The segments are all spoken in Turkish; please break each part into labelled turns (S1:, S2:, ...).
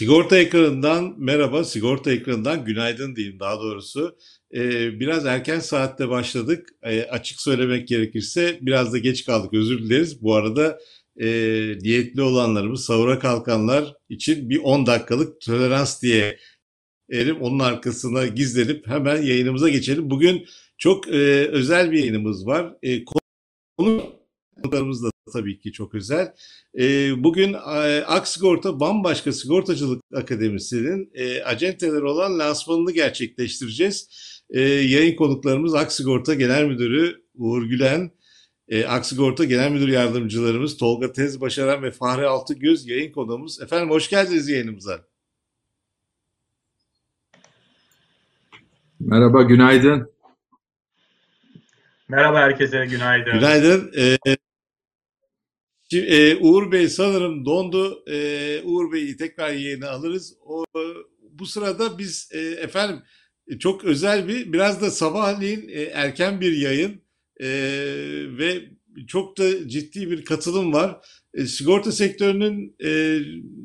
S1: Sigorta ekranından merhaba, sigorta ekranından günaydın diyeyim daha doğrusu. Ee, biraz erken saatte başladık. Ee, açık söylemek gerekirse biraz da geç kaldık, özür dileriz. Bu arada e, niyetli olanlarımız, sahura kalkanlar için bir 10 dakikalık tolerans diye erim onun arkasına gizlenip hemen yayınımıza geçelim. Bugün çok e, özel bir yayınımız var. E, konu Konuklarımız da tabii ki çok özel. E, bugün e, Aksigorta Bambaşka Sigortacılık Akademisi'nin e, acenteleri olan lansmanını gerçekleştireceğiz. E, yayın konuklarımız Aksigorta Genel Müdürü Uğur Gülen, e, Aksigorta Genel Müdür Yardımcılarımız Tolga Tez Başaran ve Fahri Altıgöz yayın konuğumuz. Efendim hoş geldiniz yayınımıza.
S2: Merhaba, günaydın.
S3: Merhaba herkese, günaydın.
S1: Günaydın. Ee, şimdi, e, Uğur Bey sanırım dondu. Ee, Uğur Bey'i tekrar yayına alırız. O, bu sırada biz e, efendim çok özel bir, biraz da sabahleyin e, erken bir yayın e, ve çok da ciddi bir katılım var. E, sigorta sektörünün e,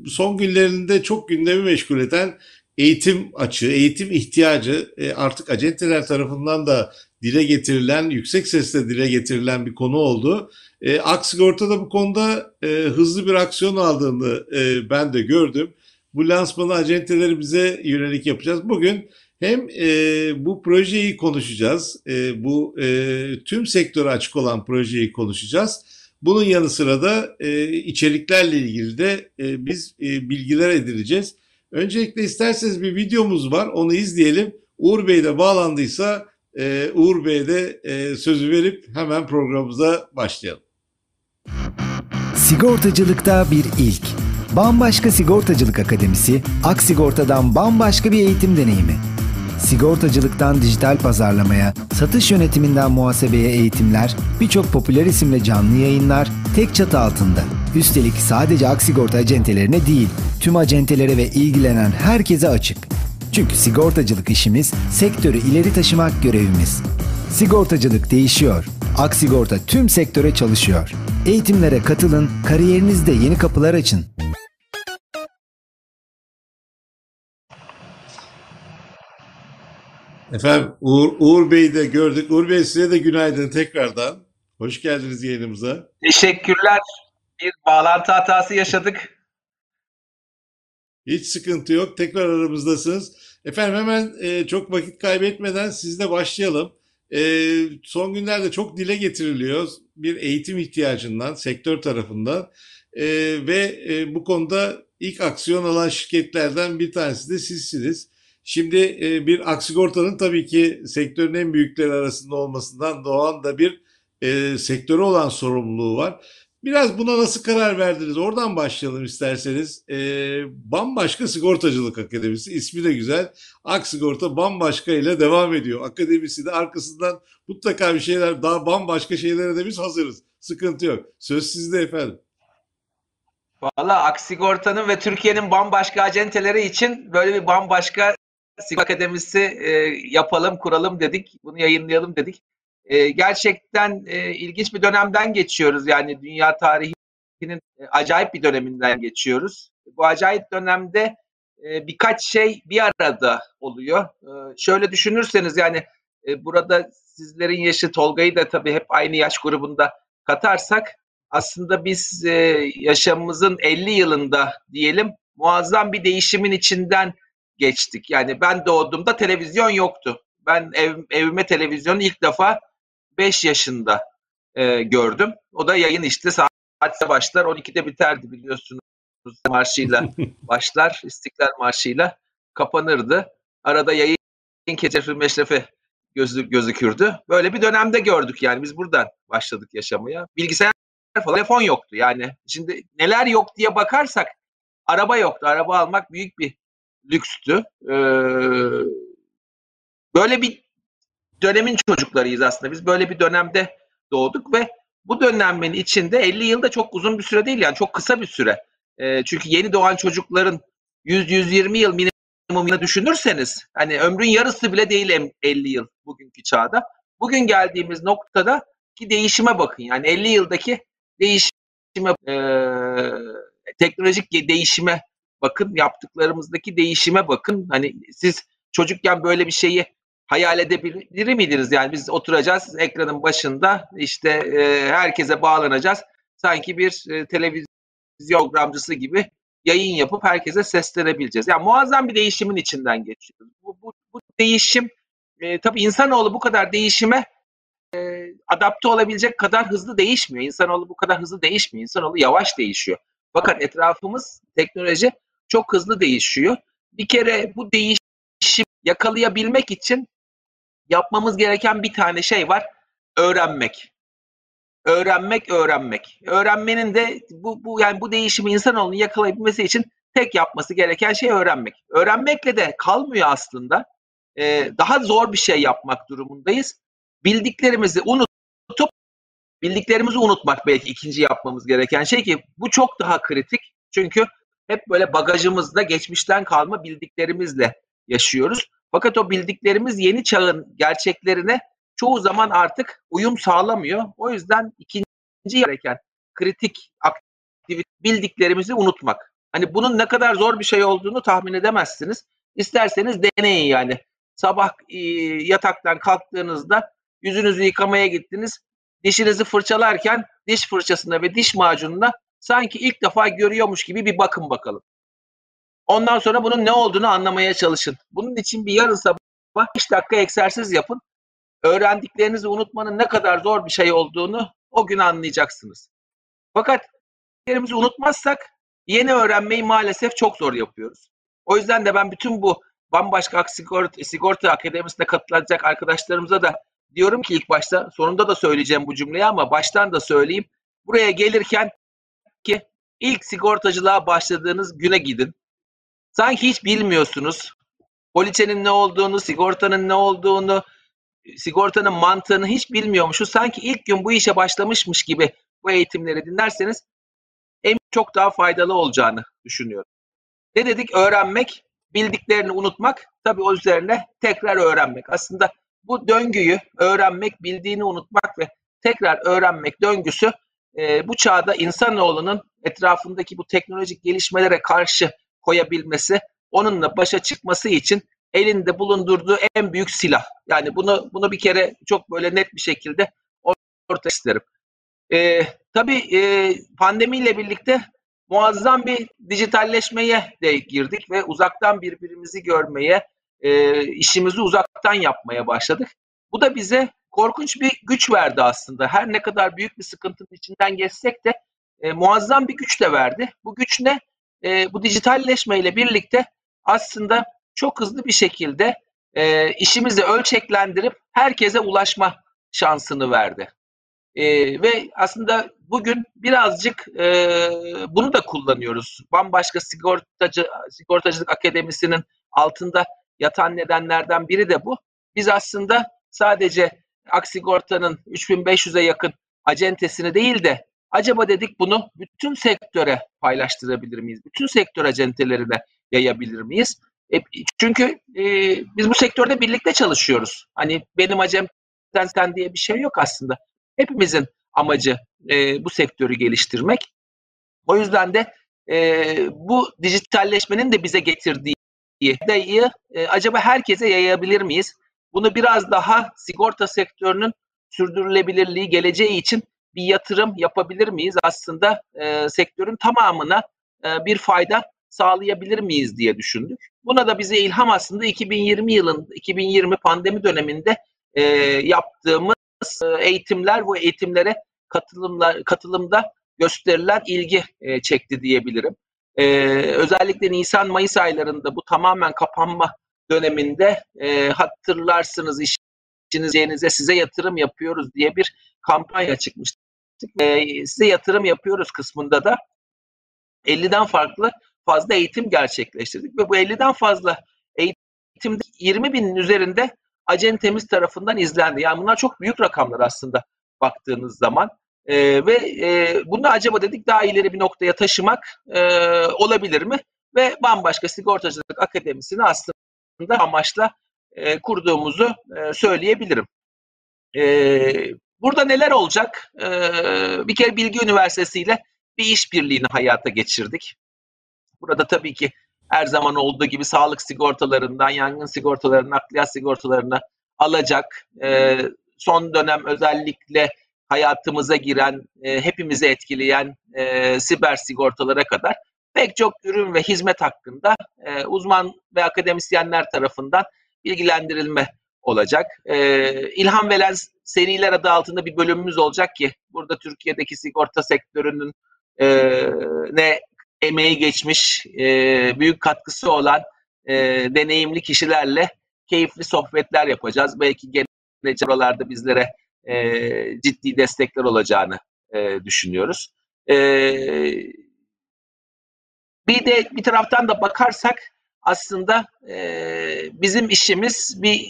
S1: son günlerinde çok gündemi meşgul eden eğitim açığı, eğitim ihtiyacı e, artık acenteler tarafından da dile getirilen, yüksek sesle dile getirilen bir konu oldu. E, Aksigorta da bu konuda e, hızlı bir aksiyon aldığını e, ben de gördüm. Bu lansmanı acenteleri bize yönelik yapacağız. Bugün hem e, bu projeyi konuşacağız, e, bu e, tüm sektöre açık olan projeyi konuşacağız. Bunun yanı sıra da e, içeriklerle ilgili de e, biz e, bilgiler edineceğiz. Öncelikle isterseniz bir videomuz var, onu izleyelim. Uğur Bey de bağlandıysa e, Uğur Bey'e de e, sözü verip hemen programımıza başlayalım.
S4: Sigortacılıkta bir ilk. Bambaşka Sigortacılık Akademisi, Aksigorta'dan bambaşka bir eğitim deneyimi. Sigortacılıktan dijital pazarlamaya, satış yönetiminden muhasebeye eğitimler, birçok popüler isimle canlı yayınlar tek çatı altında. Üstelik sadece Aksigorta acentelerine değil, tüm acentelere ve ilgilenen herkese açık. Çünkü sigortacılık işimiz sektörü ileri taşımak görevimiz. Sigortacılık değişiyor. Aksigorta tüm sektöre çalışıyor. Eğitimlere katılın, kariyerinizde yeni kapılar açın.
S1: Efendim Uğur, Uğur Bey'i de gördük. Uğur Bey size de günaydın tekrardan. Hoş geldiniz yayınımıza.
S5: Teşekkürler. Bir bağlantı hatası yaşadık.
S1: Hiç sıkıntı yok. Tekrar aramızdasınız. Efendim hemen e, çok vakit kaybetmeden sizle başlayalım. E, son günlerde çok dile getiriliyor bir eğitim ihtiyacından sektör tarafından e, ve e, bu konuda ilk aksiyon alan şirketlerden bir tanesi de sizsiniz. Şimdi e, bir Aksigorta'nın tabii ki sektörün en büyükleri arasında olmasından doğan da bir e, sektörü olan sorumluluğu var. Biraz buna nasıl karar verdiniz? Oradan başlayalım isterseniz. Ee, bambaşka Sigortacılık Akademisi. ismi de güzel. Aksigorta bambaşka ile devam ediyor. Akademisi de arkasından mutlaka bir şeyler daha bambaşka şeylere de biz hazırız. Sıkıntı yok. Söz sizde efendim.
S5: Valla Aksigorta'nın ve Türkiye'nin bambaşka acenteleri için böyle bir bambaşka Sigorta Akademisi e, yapalım, kuralım dedik. Bunu yayınlayalım dedik. E, gerçekten e, ilginç bir dönemden geçiyoruz. Yani dünya tarihinin e, acayip bir döneminden geçiyoruz. Bu acayip dönemde e, birkaç şey bir arada oluyor. E, şöyle düşünürseniz yani e, burada sizlerin yaşı Tolga'yı da tabii hep aynı yaş grubunda katarsak aslında biz e, yaşamımızın 50 yılında diyelim muazzam bir değişimin içinden geçtik. Yani ben doğduğumda televizyon yoktu. Ben ev, evime televizyonu ilk defa 5 yaşında e, gördüm. O da yayın işte saatte başlar 12'de biterdi biliyorsunuz marşıyla başlar İstiklal Marşı'yla kapanırdı. Arada yayın Kecerfi Meşrefe gözü, gözükürdü. Böyle bir dönemde gördük yani biz buradan başladık yaşamaya. Bilgisayar falan telefon yoktu yani. Şimdi neler yok diye bakarsak araba yoktu. Araba almak büyük bir lükstü. Ee, böyle bir dönemin çocuklarıyız aslında. Biz böyle bir dönemde doğduk ve bu dönemin içinde 50 yıl da çok uzun bir süre değil yani çok kısa bir süre. E, çünkü yeni doğan çocukların 100-120 yıl minimumunu düşünürseniz hani ömrün yarısı bile değil 50 yıl bugünkü çağda. Bugün geldiğimiz noktada ki değişime bakın yani 50 yıldaki değişime e, teknolojik değişime bakın, yaptıklarımızdaki değişime bakın. Hani siz çocukken böyle bir şeyi hayal edebilir miydiniz? Yani biz oturacağız ekranın başında işte e, herkese bağlanacağız. Sanki bir e, televizyon gibi yayın yapıp herkese seslenebileceğiz. Yani muazzam bir değişimin içinden geçiyoruz. Bu, bu, bu değişim e, tabii insanoğlu bu kadar değişime e, adapte olabilecek kadar hızlı değişmiyor. İnsanoğlu bu kadar hızlı değişmiyor. İnsanoğlu yavaş değişiyor. Fakat etrafımız teknoloji çok hızlı değişiyor. Bir kere bu değişim yakalayabilmek için yapmamız gereken bir tane şey var. Öğrenmek. Öğrenmek, öğrenmek. Öğrenmenin de bu, bu yani bu değişimi insanoğlunun yakalayabilmesi için tek yapması gereken şey öğrenmek. Öğrenmekle de kalmıyor aslında. Ee, daha zor bir şey yapmak durumundayız. Bildiklerimizi unutup bildiklerimizi unutmak belki ikinci yapmamız gereken şey ki bu çok daha kritik. Çünkü hep böyle bagajımızda geçmişten kalma bildiklerimizle yaşıyoruz. Fakat o bildiklerimiz yeni çağın gerçeklerine çoğu zaman artık uyum sağlamıyor. O yüzden ikinci gereken kritik aktivite bildiklerimizi unutmak. Hani bunun ne kadar zor bir şey olduğunu tahmin edemezsiniz. İsterseniz deneyin yani. Sabah e, yataktan kalktığınızda yüzünüzü yıkamaya gittiniz. Dişinizi fırçalarken diş fırçasına ve diş macununa sanki ilk defa görüyormuş gibi bir bakın bakalım. Ondan sonra bunun ne olduğunu anlamaya çalışın. Bunun için bir yarın sabah 5 dakika egzersiz yapın. Öğrendiklerinizi unutmanın ne kadar zor bir şey olduğunu o gün anlayacaksınız. Fakat öğrendiklerimizi unutmazsak yeni öğrenmeyi maalesef çok zor yapıyoruz. O yüzden de ben bütün bu bambaşka sigorta, sigorta akademisine katılacak arkadaşlarımıza da diyorum ki ilk başta sonunda da söyleyeceğim bu cümleyi ama baştan da söyleyeyim. Buraya gelirken ki ilk sigortacılığa başladığınız güne gidin. Sanki hiç bilmiyorsunuz. Poliçenin ne olduğunu, sigortanın ne olduğunu, sigortanın mantığını hiç bilmiyormuşuz. Sanki ilk gün bu işe başlamışmış gibi bu eğitimleri dinlerseniz en çok daha faydalı olacağını düşünüyorum. Ne dedik? Öğrenmek, bildiklerini unutmak, tabii o üzerine tekrar öğrenmek. Aslında bu döngüyü öğrenmek, bildiğini unutmak ve tekrar öğrenmek döngüsü e, bu çağda insanoğlunun etrafındaki bu teknolojik gelişmelere karşı koyabilmesi, onunla başa çıkması için elinde bulundurduğu en büyük silah. Yani bunu bunu bir kere çok böyle net bir şekilde ortaya isterim. Ee, tabii e, pandemiyle birlikte muazzam bir dijitalleşmeye de girdik ve uzaktan birbirimizi görmeye, e, işimizi uzaktan yapmaya başladık. Bu da bize korkunç bir güç verdi aslında. Her ne kadar büyük bir sıkıntının içinden geçsek de e, muazzam bir güç de verdi. Bu güç ne? E, bu dijitalleşmeyle birlikte aslında çok hızlı bir şekilde e, işimizi ölçeklendirip herkese ulaşma şansını verdi. E, ve aslında bugün birazcık e, bunu da kullanıyoruz. Bambaşka sigortacı sigortacılık akademisinin altında yatan nedenlerden biri de bu. Biz aslında sadece Aksigorta'nın 3500'e yakın acentesini değil de acaba dedik bunu bütün sektöre paylaştırabilir miyiz? Bütün sektör acentelerine yayabilir miyiz? E, çünkü e, biz bu sektörde birlikte çalışıyoruz. Hani benim acemden sen diye bir şey yok aslında. Hepimizin amacı e, bu sektörü geliştirmek. O yüzden de e, bu dijitalleşmenin de bize getirdiği dayı e, acaba herkese yayabilir miyiz? Bunu biraz daha sigorta sektörünün sürdürülebilirliği geleceği için bir yatırım yapabilir miyiz? Aslında e, sektörün tamamına e, bir fayda sağlayabilir miyiz diye düşündük. Buna da bize ilham aslında 2020 yılın 2020 pandemi döneminde e, yaptığımız e, eğitimler bu eğitimlere katılımlar katılımda gösterilen ilgi e, çekti diyebilirim. E, özellikle Nisan-Mayıs aylarında bu tamamen kapanma döneminde e, hatırlarsınız işinize size yatırım yapıyoruz diye bir kampanya çıkmıştı. E, size yatırım yapıyoruz kısmında da 50'den farklı fazla eğitim gerçekleştirdik ve bu 50'den fazla eğitimde 20 binin üzerinde acentemiz tarafından izlendi. Yani bunlar çok büyük rakamlar aslında baktığınız zaman. E, ve e, bunu acaba dedik daha ileri bir noktaya taşımak e, olabilir mi? Ve bambaşka sigortacılık akademisini aslında amaçla e, kurduğumuzu e, söyleyebilirim. E, burada neler olacak? E, bir kere Bilgi Üniversitesi ile bir işbirliğini hayata geçirdik. Burada tabii ki her zaman olduğu gibi sağlık sigortalarından, yangın sigortalarından, nakliyat sigortalarına alacak. E, son dönem özellikle hayatımıza giren, e, hepimizi etkileyen e, siber sigortalara kadar pek çok ürün ve hizmet hakkında e, uzman ve akademisyenler tarafından bilgilendirilme olacak. E, İlham Veren seriler adı altında bir bölümümüz olacak ki burada Türkiye'deki sigorta sektörünün e, ne emeği geçmiş, e, büyük katkısı olan e, deneyimli kişilerle keyifli sohbetler yapacağız. Belki gelecek oralarda bizlere e, ciddi destekler olacağını e, düşünüyoruz. E, bir de bir taraftan da bakarsak aslında e, bizim işimiz bir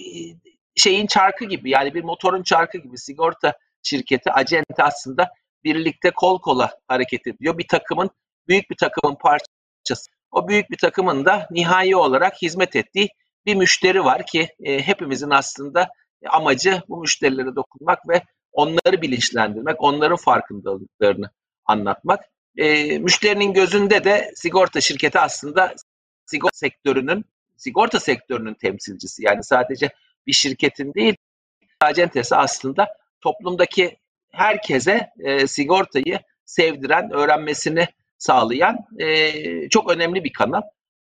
S5: şeyin çarkı gibi yani bir motorun çarkı gibi sigorta şirketi acente aslında birlikte kol kola hareket ediyor. Bir takımın büyük bir takımın parçası. O büyük bir takımın da nihai olarak hizmet ettiği bir müşteri var ki e, hepimizin aslında amacı bu müşterilere dokunmak ve onları bilinçlendirmek, onların farkındalıklarını anlatmak. E, müşterinin gözünde de sigorta şirketi aslında sigorta sektörünün sigorta sektörünün temsilcisi. Yani sadece bir şirketin değil, acentesi aslında toplumdaki herkese e, sigortayı sevdiren, öğrenmesini sağlayan e, çok önemli bir kanal.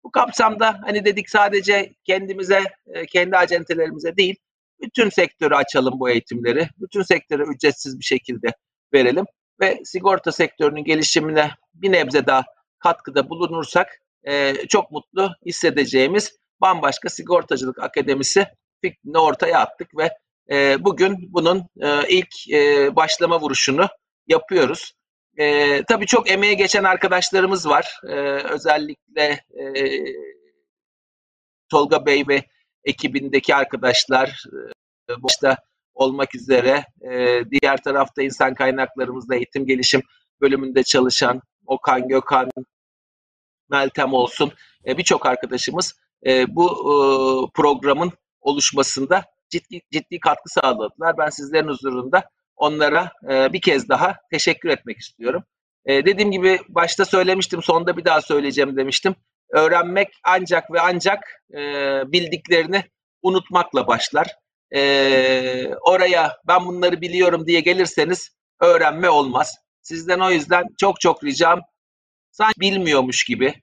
S5: Bu kapsamda hani dedik sadece kendimize, e, kendi acentelerimize değil, bütün sektörü açalım bu eğitimleri. Bütün sektöre ücretsiz bir şekilde verelim ve sigorta sektörünün gelişimine bir nebze daha katkıda bulunursak e, çok mutlu hissedeceğimiz bambaşka sigortacılık akademisi fikrini ortaya attık ve e, bugün bunun e, ilk e, başlama vuruşunu yapıyoruz. E, tabii çok emeğe geçen arkadaşlarımız var. E, özellikle e, Tolga Bey ve ekibindeki arkadaşlar e, başta olmak üzere e, diğer tarafta insan kaynaklarımızda eğitim gelişim bölümünde çalışan Okan Gökhan, Meltem olsun e, birçok arkadaşımız e, bu e, programın oluşmasında ciddi ciddi katkı sağladılar. Ben sizlerin huzurunda onlara e, bir kez daha teşekkür etmek istiyorum. E, dediğim gibi başta söylemiştim, sonunda bir daha söyleyeceğim demiştim. Öğrenmek ancak ve ancak e, bildiklerini unutmakla başlar. E, oraya ben bunları biliyorum diye gelirseniz öğrenme olmaz. Sizden o yüzden çok çok ricam sanki bilmiyormuş gibi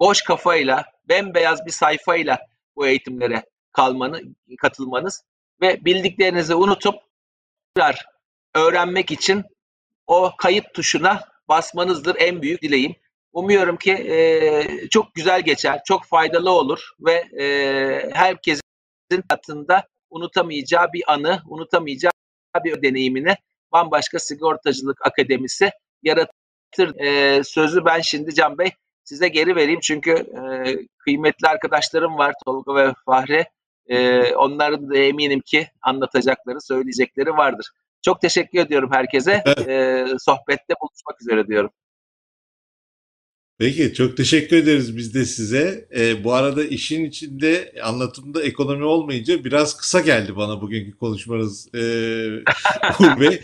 S5: boş kafayla, bembeyaz bir sayfayla bu eğitimlere kalmanı, katılmanız ve bildiklerinizi unutup öğrenmek için o kayıt tuşuna basmanızdır en büyük dileğim. Umuyorum ki e, çok güzel geçer, çok faydalı olur ve e, herkesin hayatında unutamayacağı bir anı, unutamayacağı bir deneyimini bambaşka sigortacılık akademisi yaratır. E, sözü ben şimdi Can Bey size geri vereyim çünkü e, kıymetli arkadaşlarım var Tolga ve Fahri. E, onların da eminim ki anlatacakları, söyleyecekleri vardır. Çok teşekkür ediyorum herkese. E, sohbette buluşmak üzere diyorum.
S1: Peki çok teşekkür ederiz biz de size. E, bu arada işin içinde anlatımda ekonomi olmayınca biraz kısa geldi bana bugünkü konuşmanız e, Uğur Bey.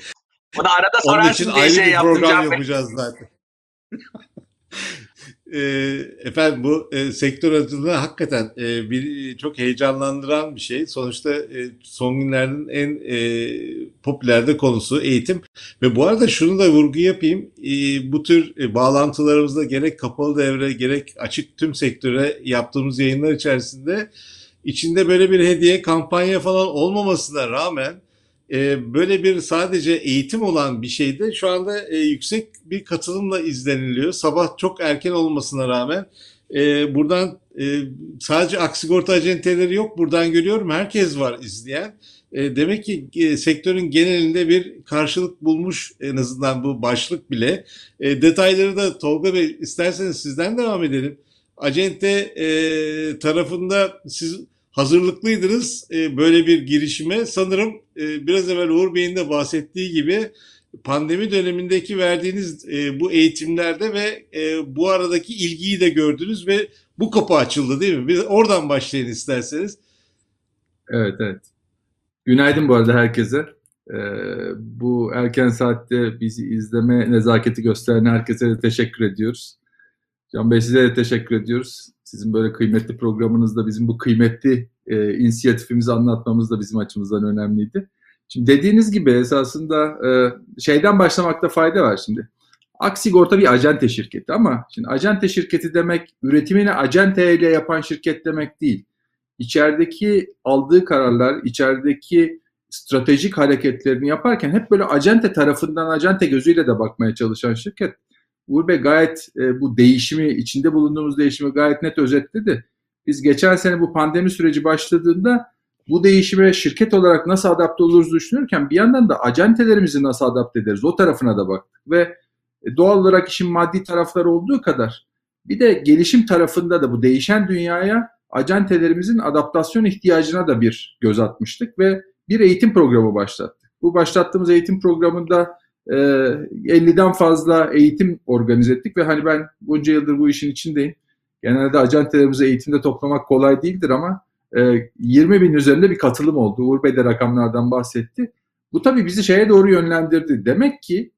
S5: Bunu arada
S1: Onun
S5: sorarsın
S1: için
S5: diye
S1: ayrı
S5: şey
S1: bir program
S5: Bey.
S1: yapacağız zaten. E, efendim bu e, sektör adına hakikaten e, bir çok heyecanlandıran bir şey. Sonuçta e, son günlerin en e, popüler de konusu eğitim. Ve bu arada şunu da vurgu yapayım. E, bu tür e, bağlantılarımızda gerek kapalı devre gerek açık tüm sektöre yaptığımız yayınlar içerisinde içinde böyle bir hediye kampanya falan olmamasına rağmen e, böyle bir sadece eğitim olan bir şeyde şu anda e, yüksek bir katılımla izleniliyor. Sabah çok erken olmasına rağmen e, buradan e, sadece aksigorta acenteleri yok. Buradan görüyorum herkes var izleyen. E, demek ki sektörün genelinde bir karşılık bulmuş en azından bu başlık bile. Detayları da Tolga Bey isterseniz sizden devam edelim. Acente tarafında siz hazırlıklıydınız e, böyle bir girişime. Sanırım e, biraz evvel Uğur Bey'in de bahsettiği gibi pandemi dönemindeki verdiğiniz e, bu eğitimlerde ve e, bu aradaki ilgiyi de gördünüz ve bu kapı açıldı değil mi? Bir oradan başlayın isterseniz.
S2: Evet, evet. Günaydın bu arada herkese. Ee, bu erken saatte bizi izleme nezaketi gösteren herkese de teşekkür ediyoruz. Can Bey size de teşekkür ediyoruz. Sizin böyle kıymetli programınızda bizim bu kıymetli e, inisiyatifimizi anlatmamız da bizim açımızdan önemliydi. Şimdi dediğiniz gibi esasında e, şeyden başlamakta fayda var şimdi. Aksigorta bir acente şirketi ama şimdi acente şirketi demek üretimini acente ile yapan şirket demek değil. İçerideki aldığı kararlar, içerideki stratejik hareketlerini yaparken hep böyle acente tarafından acente gözüyle de bakmaya çalışan şirket. Uğur Bey gayet e, bu değişimi, içinde bulunduğumuz değişimi gayet net özetledi. Biz geçen sene bu pandemi süreci başladığında bu değişime şirket olarak nasıl adapte oluruz düşünürken bir yandan da acentelerimizi nasıl adapte ederiz o tarafına da baktık. Ve doğal olarak işin maddi tarafları olduğu kadar bir de gelişim tarafında da bu değişen dünyaya acentelerimizin adaptasyon ihtiyacına da bir göz atmıştık ve bir eğitim programı başlattık. Bu başlattığımız eğitim programında e, 50'den fazla eğitim organize ettik ve hani ben bunca yıldır bu işin içindeyim. Genelde acentelerimizi eğitimde toplamak kolay değildir ama e, 20 bin üzerinde bir katılım oldu. Uğur Bey de rakamlardan bahsetti. Bu tabii bizi şeye doğru yönlendirdi. Demek ki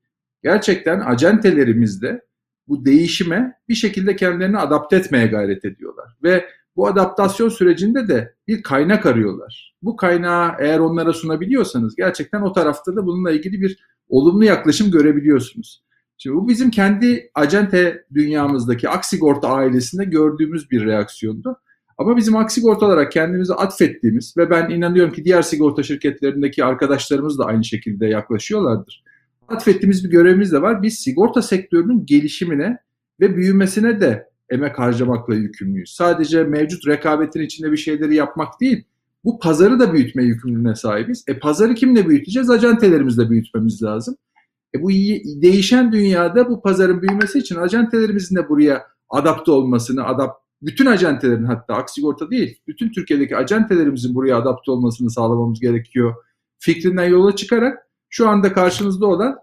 S2: gerçekten acentelerimizde bu değişime bir şekilde kendilerini adapte etmeye gayret ediyorlar. Ve bu adaptasyon sürecinde de bir kaynak arıyorlar. Bu kaynağı eğer onlara sunabiliyorsanız gerçekten o tarafta da bununla ilgili bir olumlu yaklaşım görebiliyorsunuz. Şimdi bu bizim kendi acente dünyamızdaki Aksigorta ailesinde gördüğümüz bir reaksiyondu. Ama bizim Aksigorta olarak kendimizi atfettiğimiz ve ben inanıyorum ki diğer sigorta şirketlerindeki arkadaşlarımız da aynı şekilde yaklaşıyorlardır. Atfettiğimiz bir görevimiz de var. Biz sigorta sektörünün gelişimine ve büyümesine de emek harcamakla yükümlüyüz. Sadece mevcut rekabetin içinde bir şeyleri yapmak değil, bu pazarı da büyütme yükümlülüğüne sahibiz. E pazarı kimle büyüteceğiz? Acentelerimizle büyütmemiz lazım. E bu değişen dünyada bu pazarın büyümesi için acentelerimizin de buraya adapte olmasını, adap bütün acentelerin hatta Aksigorta değil, bütün Türkiye'deki acentelerimizin buraya adapte olmasını sağlamamız gerekiyor. Fikrinden yola çıkarak şu anda karşınızda olan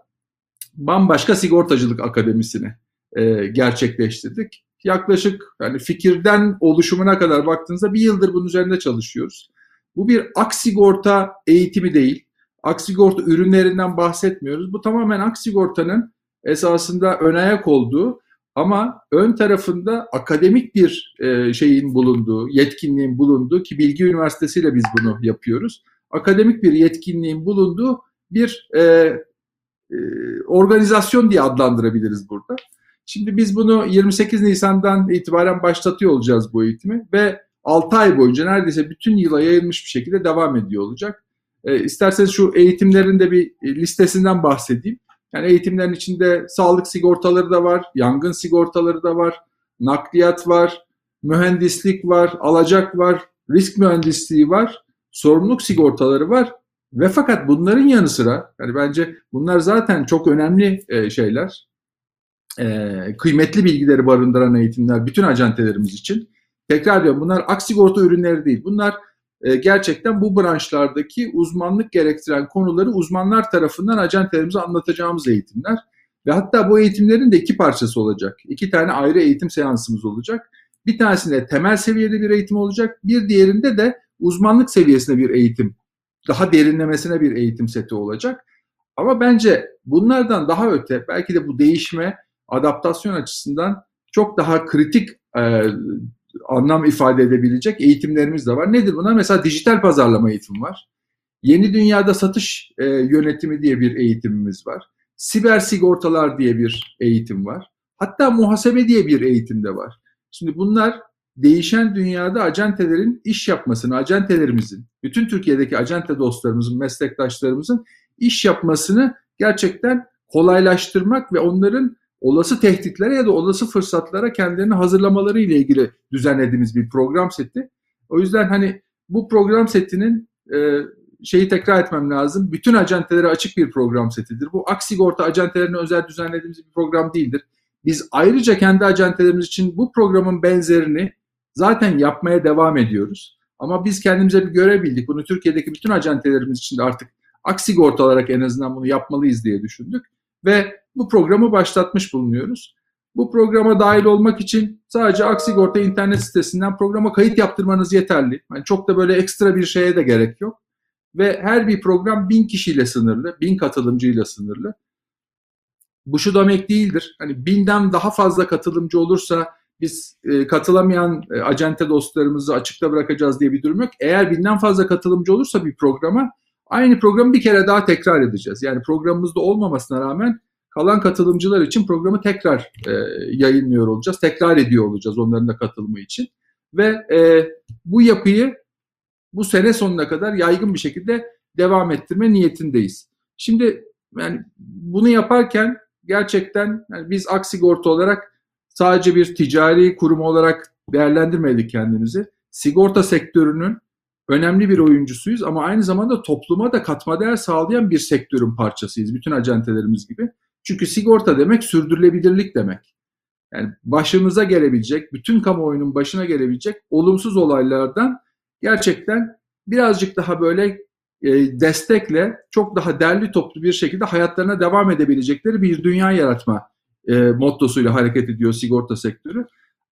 S2: bambaşka sigortacılık akademisini e, gerçekleştirdik. Yaklaşık yani fikirden oluşumuna kadar baktığınızda bir yıldır bunun üzerinde çalışıyoruz. Bu bir aksigorta eğitimi değil. Aksigorta ürünlerinden bahsetmiyoruz. Bu tamamen aksigortanın esasında ön ayak olduğu ama ön tarafında akademik bir e, şeyin bulunduğu, yetkinliğin bulunduğu ki Bilgi Üniversitesi ile biz bunu yapıyoruz. Akademik bir yetkinliğin bulunduğu bir e, e, organizasyon diye adlandırabiliriz burada. Şimdi biz bunu 28 Nisan'dan itibaren başlatıyor olacağız bu eğitimi ve 6 ay boyunca neredeyse bütün yıla yayılmış bir şekilde devam ediyor olacak. E, isterseniz şu eğitimlerin de bir listesinden bahsedeyim. Yani eğitimlerin içinde sağlık sigortaları da var, yangın sigortaları da var, nakliyat var, mühendislik var, alacak var, risk mühendisliği var, sorumluluk sigortaları var ve fakat bunların yanı sıra yani bence bunlar zaten çok önemli e, şeyler. E, kıymetli bilgileri barındıran eğitimler bütün acentelerimiz için. Tekrar diyorum bunlar aksigorta ürünleri değil. Bunlar e, gerçekten bu branşlardaki uzmanlık gerektiren konuları uzmanlar tarafından acentelerimize anlatacağımız eğitimler. Ve hatta bu eğitimlerin de iki parçası olacak. İki tane ayrı eğitim seansımız olacak. Bir tanesinde temel seviyede bir eğitim olacak. Bir diğerinde de uzmanlık seviyesinde bir eğitim, daha derinlemesine bir eğitim seti olacak. Ama bence bunlardan daha öte belki de bu değişme, adaptasyon açısından çok daha kritik e, anlam ifade edebilecek eğitimlerimiz de var. Nedir bunlar? Mesela dijital pazarlama eğitimi var. Yeni dünyada satış e, yönetimi diye bir eğitimimiz var. Siber sigortalar diye bir eğitim var. Hatta muhasebe diye bir eğitim de var. Şimdi bunlar değişen dünyada acentelerin iş yapmasını, acentelerimizin, bütün Türkiye'deki acente dostlarımızın, meslektaşlarımızın iş yapmasını gerçekten kolaylaştırmak ve onların olası tehditlere ya da olası fırsatlara kendilerini hazırlamaları ile ilgili düzenlediğimiz bir program seti. O yüzden hani bu program setinin e, şeyi tekrar etmem lazım. Bütün acentelere açık bir program setidir. Bu Aksigorta acentelerine özel düzenlediğimiz bir program değildir. Biz ayrıca kendi acentelerimiz için bu programın benzerini zaten yapmaya devam ediyoruz. Ama biz kendimize bir görev bildik. Bunu Türkiye'deki bütün acentelerimiz için de artık Aksigorta olarak en azından bunu yapmalıyız diye düşündük. Ve bu programı başlatmış bulunuyoruz. Bu programa dahil olmak için sadece Aksigorta internet sitesinden programa kayıt yaptırmanız yeterli. Yani çok da böyle ekstra bir şeye de gerek yok. Ve her bir program bin kişiyle sınırlı, bin katılımcıyla sınırlı. Bu şu demek değildir. Hani binden daha fazla katılımcı olursa biz e, katılamayan e, acente dostlarımızı açıkta bırakacağız diye bir durum yok. Eğer binden fazla katılımcı olursa bir programa aynı programı bir kere daha tekrar edeceğiz. Yani programımızda olmamasına rağmen kalan katılımcılar için programı tekrar e, yayınlıyor olacağız. Tekrar ediyor olacağız onların da katılımı için. Ve e, bu yapıyı bu sene sonuna kadar yaygın bir şekilde devam ettirme niyetindeyiz. Şimdi yani bunu yaparken gerçekten yani biz Aksigorta olarak sadece bir ticari kurum olarak değerlendirmedik kendimizi. Sigorta sektörünün önemli bir oyuncusuyuz ama aynı zamanda topluma da katma değer sağlayan bir sektörün parçasıyız. Bütün acentelerimiz gibi. Çünkü sigorta demek sürdürülebilirlik demek. Yani başımıza gelebilecek, bütün kamuoyunun başına gelebilecek olumsuz olaylardan gerçekten birazcık daha böyle e, destekle çok daha derli toplu bir şekilde hayatlarına devam edebilecekleri bir dünya yaratma e, mottosuyla hareket ediyor sigorta sektörü.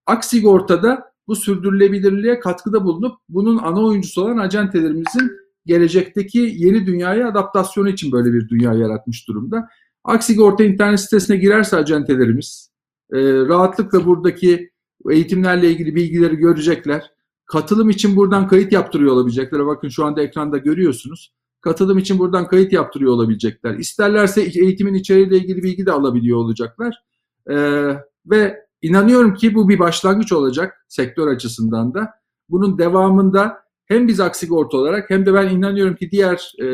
S2: Aksigorta'da bu sürdürülebilirliğe katkıda bulunup bunun ana oyuncusu olan acentelerimizin gelecekteki yeni dünyaya adaptasyonu için böyle bir dünya yaratmış durumda. Aksigorta internet sitesine girerse acentelerimiz e, rahatlıkla buradaki eğitimlerle ilgili bilgileri görecekler. Katılım için buradan kayıt yaptırıyor olabilecekler. Bakın şu anda ekranda görüyorsunuz. Katılım için buradan kayıt yaptırıyor olabilecekler. İsterlerse eğitimin içeriğiyle ilgili bilgi de alabiliyor olacaklar. Ee, ve inanıyorum ki bu bir başlangıç olacak sektör açısından da. Bunun devamında hem biz Aksigorta olarak hem de ben inanıyorum ki diğer e,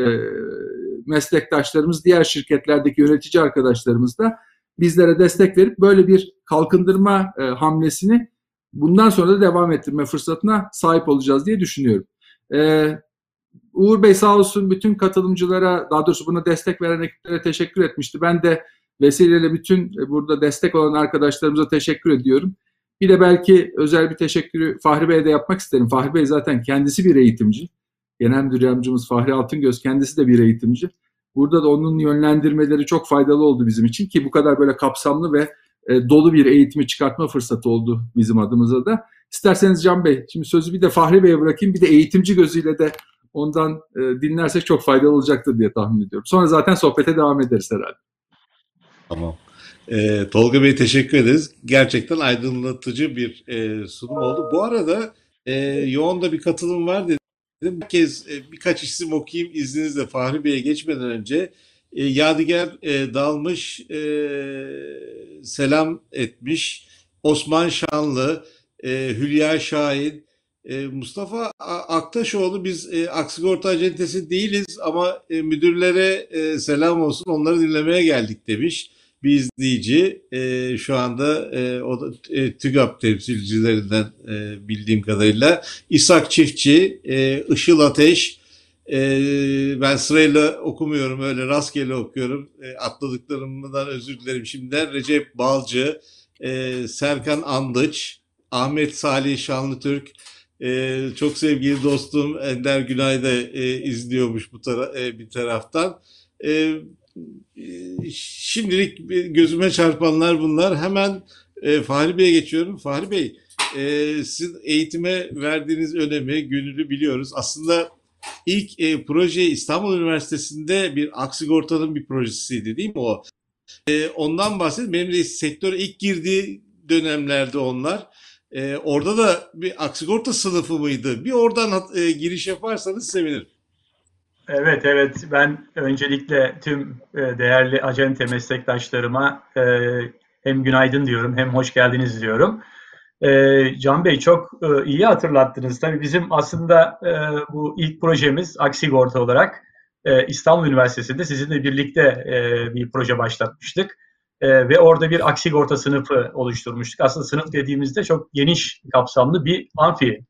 S2: meslektaşlarımız, diğer şirketlerdeki yönetici arkadaşlarımız da bizlere destek verip böyle bir kalkındırma e, hamlesini bundan sonra da devam ettirme fırsatına sahip olacağız diye düşünüyorum. Ee, Uğur Bey sağ olsun bütün katılımcılara, daha doğrusu buna destek veren ekiplere teşekkür etmişti. Ben de vesileyle bütün burada destek olan arkadaşlarımıza teşekkür ediyorum. Bir de belki özel bir teşekkürü Fahri Bey'e de yapmak isterim. Fahri Bey zaten kendisi bir eğitimci. Genel Müdür Yardımcımız Fahri Altıngöz kendisi de bir eğitimci. Burada da onun yönlendirmeleri çok faydalı oldu bizim için ki bu kadar böyle kapsamlı ve e, dolu bir eğitimi çıkartma fırsatı oldu bizim adımıza da. İsterseniz Can Bey, şimdi sözü bir de Fahri Bey'e bırakayım, bir de eğitimci gözüyle de ondan e, dinlersek çok faydalı olacaktır diye tahmin ediyorum. Sonra zaten sohbete devam ederiz herhalde.
S1: Tamam. E, Tolga Bey teşekkür ederiz. Gerçekten aydınlatıcı bir e, sunum oldu. Bu arada e, yoğun da bir katılım var dedim. Bir kez e, birkaç isim okuyayım izninizle Fahri Bey'e geçmeden önce. E, Yadigar e, Dalmış e, selam etmiş. Osman Şanlı, Hülya Şahin, Mustafa Aktaşoğlu biz e, Aksigorta Acentesi değiliz ama müdürlere selam olsun onları dinlemeye geldik demiş bir izleyici. E, şu anda e, o da e, TÜGAP temsilcilerinden e, bildiğim kadarıyla. İshak Çiftçi, e, Işıl Ateş, e, ben sırayla okumuyorum öyle rastgele okuyorum. E, atladıklarımdan özür dilerim şimdiden. Recep Balcı, e, Serkan Andıç, Ahmet Salih Şanlıtürk, e, çok sevgili dostum Ender Günay da e, izliyormuş bu tara- e, bir taraftan. E, şimdilik gözüme çarpanlar bunlar. Hemen e, Fahri Bey'e geçiyorum. Fahri Bey, e, sizin eğitime verdiğiniz önemi, gönüllü biliyoruz. Aslında ilk e, proje İstanbul Üniversitesi'nde bir Aksigorta'nın bir projesiydi değil mi o? E, ondan bahsedin. Benim de sektöre ilk girdiği dönemlerde onlar. E, orada da bir Aksigorta sınıfı mıydı? Bir oradan e, giriş yaparsanız sevinirim.
S3: Evet, evet. Ben öncelikle tüm e, değerli acente meslektaşlarıma e, hem günaydın diyorum hem hoş geldiniz diyorum. E, Can Bey çok iyi hatırlattınız. Tabii bizim aslında bu ilk projemiz Aksigorta olarak İstanbul Üniversitesi'nde sizinle birlikte bir proje başlatmıştık. Ve orada bir Aksigorta sınıfı oluşturmuştuk. Aslında sınıf dediğimizde çok geniş kapsamlı bir amfi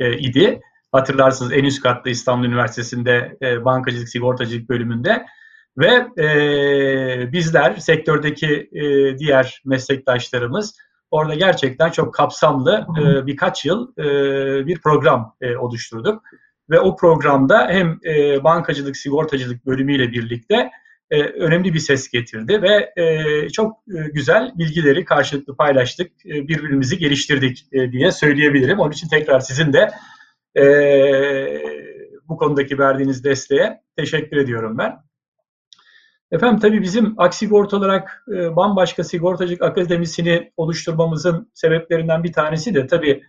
S3: idi hatırlarsınız en üst katta İstanbul Üniversitesi'nde e, bankacılık sigortacılık bölümünde. Ve e, bizler sektördeki e, diğer meslektaşlarımız orada gerçekten çok kapsamlı e, birkaç yıl e, bir program e, oluşturduk. Ve o programda hem e, bankacılık sigortacılık bölümüyle birlikte e, önemli bir ses getirdi ve e, çok e, güzel bilgileri karşılıklı paylaştık, e, birbirimizi geliştirdik e, diye söyleyebilirim. Onun için tekrar sizin de e, bu konudaki verdiğiniz desteğe teşekkür ediyorum ben. Efendim tabii bizim Aksigorta olarak e, bambaşka sigortacılık akademisini oluşturmamızın sebeplerinden bir tanesi de tabii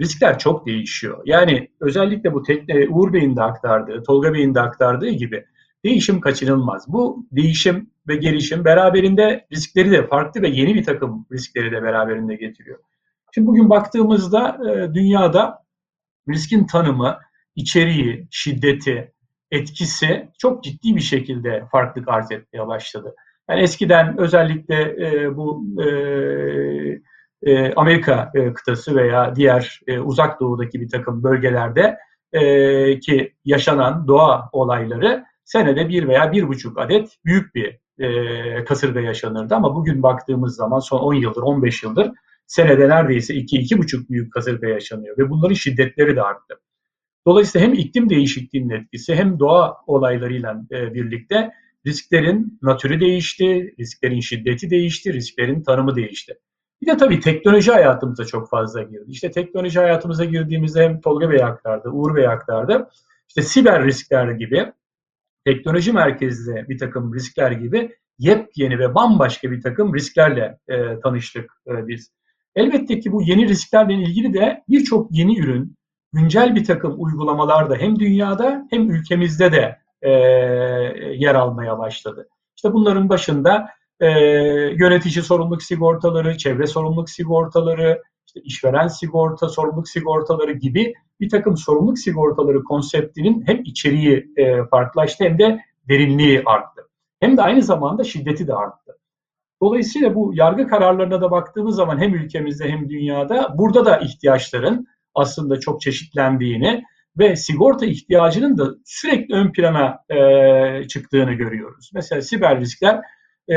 S3: riskler çok değişiyor. Yani özellikle bu tekne, Uğur Bey'in de aktardığı, Tolga Bey'in de aktardığı gibi değişim kaçınılmaz. Bu değişim ve gelişim beraberinde riskleri de farklı ve yeni bir takım riskleri de beraberinde getiriyor. Şimdi bugün baktığımızda e, dünyada riskin tanımı, içeriği, şiddeti, etkisi çok ciddi bir şekilde farklılık arz etmeye başladı. Yani eskiden özellikle e, bu e, e, Amerika e, kıtası veya diğer e, uzak doğudaki bir takım bölgelerde e, ki yaşanan doğa olayları senede bir veya bir buçuk adet büyük bir e, kasırga yaşanırdı. Ama bugün baktığımız zaman son 10 yıldır, 15 yıldır senede neredeyse 2-2,5 büyük kasırga yaşanıyor ve bunların şiddetleri de arttı. Dolayısıyla hem iklim değişikliğinin etkisi hem doğa olaylarıyla e, birlikte risklerin natürü değişti, risklerin şiddeti değişti, risklerin tanımı değişti. Bir de tabii teknoloji hayatımıza çok fazla girdi. İşte teknoloji hayatımıza girdiğimizde hem Tolga Bey aktardı, Uğur Bey aktardı. İşte siber riskler gibi, teknoloji merkezli bir takım riskler gibi yepyeni ve bambaşka bir takım risklerle e, tanıştık e, biz. Elbette ki bu yeni risklerle ilgili de birçok yeni ürün, güncel bir takım uygulamalar da hem dünyada hem ülkemizde de e, yer almaya başladı. İşte bunların başında e, yönetici sorumluluk sigortaları, çevre sorumluluk sigortaları, işte işveren sigorta, sorumluluk sigortaları gibi bir takım sorumluluk sigortaları konseptinin hem içeriği e, farklılaştı hem de derinliği arttı. Hem de aynı zamanda şiddeti de arttı. Dolayısıyla bu yargı kararlarına da baktığımız zaman hem ülkemizde hem dünyada burada da ihtiyaçların aslında çok çeşitlendiğini ve sigorta ihtiyacının da sürekli ön plana e, çıktığını görüyoruz. Mesela siber riskler e,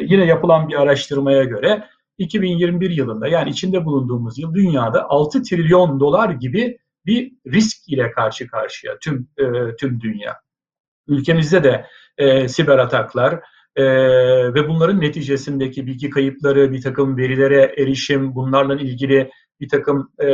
S3: yine yapılan bir araştırmaya göre 2021 yılında yani içinde bulunduğumuz yıl dünyada 6 trilyon dolar gibi bir risk ile karşı karşıya tüm e, tüm dünya. Ülkemizde de e, siber ataklar e, ve bunların neticesindeki bilgi kayıpları, bir takım verilere erişim, bunlarla ilgili bir takım e,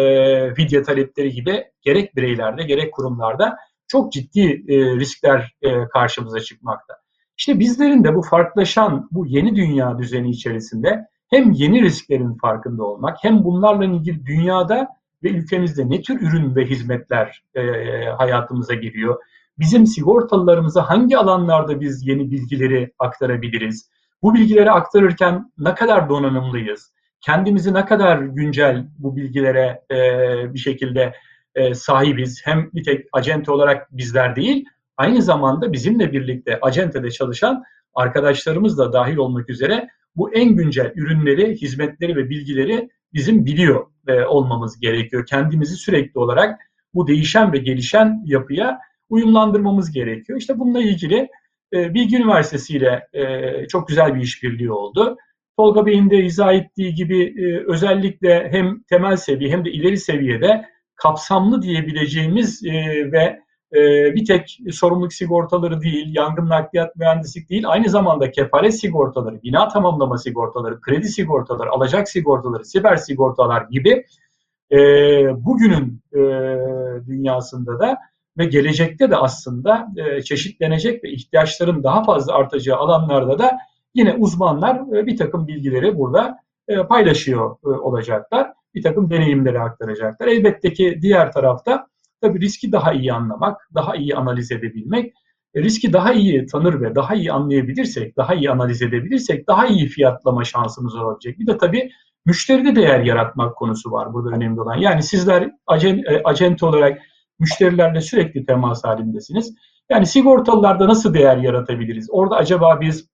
S3: video talepleri gibi gerek bireylerde gerek kurumlarda çok ciddi e, riskler e, karşımıza çıkmakta. İşte bizlerin de bu farklılaşan bu yeni dünya düzeni içerisinde hem yeni risklerin farkında olmak hem bunlarla ilgili dünyada ve ülkemizde ne tür ürün ve hizmetler e, hayatımıza giriyor? Bizim sigortalılarımıza hangi alanlarda biz yeni bilgileri aktarabiliriz? Bu bilgileri aktarırken ne kadar donanımlıyız? Kendimizi ne kadar güncel bu bilgilere e, bir şekilde e, sahibiz? Hem bir tek acente olarak bizler değil, aynı zamanda bizimle birlikte acentede çalışan arkadaşlarımız da dahil olmak üzere bu en güncel ürünleri, hizmetleri ve bilgileri bizim biliyor e, olmamız gerekiyor. Kendimizi sürekli olarak bu değişen ve gelişen yapıya uyumlandırmamız gerekiyor. İşte bununla ilgili e, Bilgi Üniversitesi ile e, çok güzel bir işbirliği oldu. Tolga Bey'in de izah ettiği gibi e, özellikle hem temel seviye hem de ileri seviyede kapsamlı diyebileceğimiz e, ve bir tek sorumluluk sigortaları değil, yangın nakliyat mühendislik değil, aynı zamanda kefalet sigortaları, bina tamamlama sigortaları, kredi sigortaları, alacak sigortaları, siber sigortalar gibi bugünün dünyasında da ve gelecekte de aslında e, çeşitlenecek ve ihtiyaçların daha fazla artacağı alanlarda da yine uzmanlar e, bir takım bilgileri burada e, paylaşıyor e, olacaklar. Bir takım deneyimleri aktaracaklar. Elbette ki diğer tarafta tabii riski daha iyi anlamak, daha iyi analiz edebilmek, e, riski daha iyi tanır ve daha iyi anlayabilirsek, daha iyi analiz edebilirsek daha iyi fiyatlama şansımız olacak. Bir de tabii müşteride değer yaratmak konusu var burada önemli olan. Yani sizler acent, acente olarak müşterilerle sürekli temas halindesiniz. Yani sigortalılarda nasıl değer yaratabiliriz? Orada acaba biz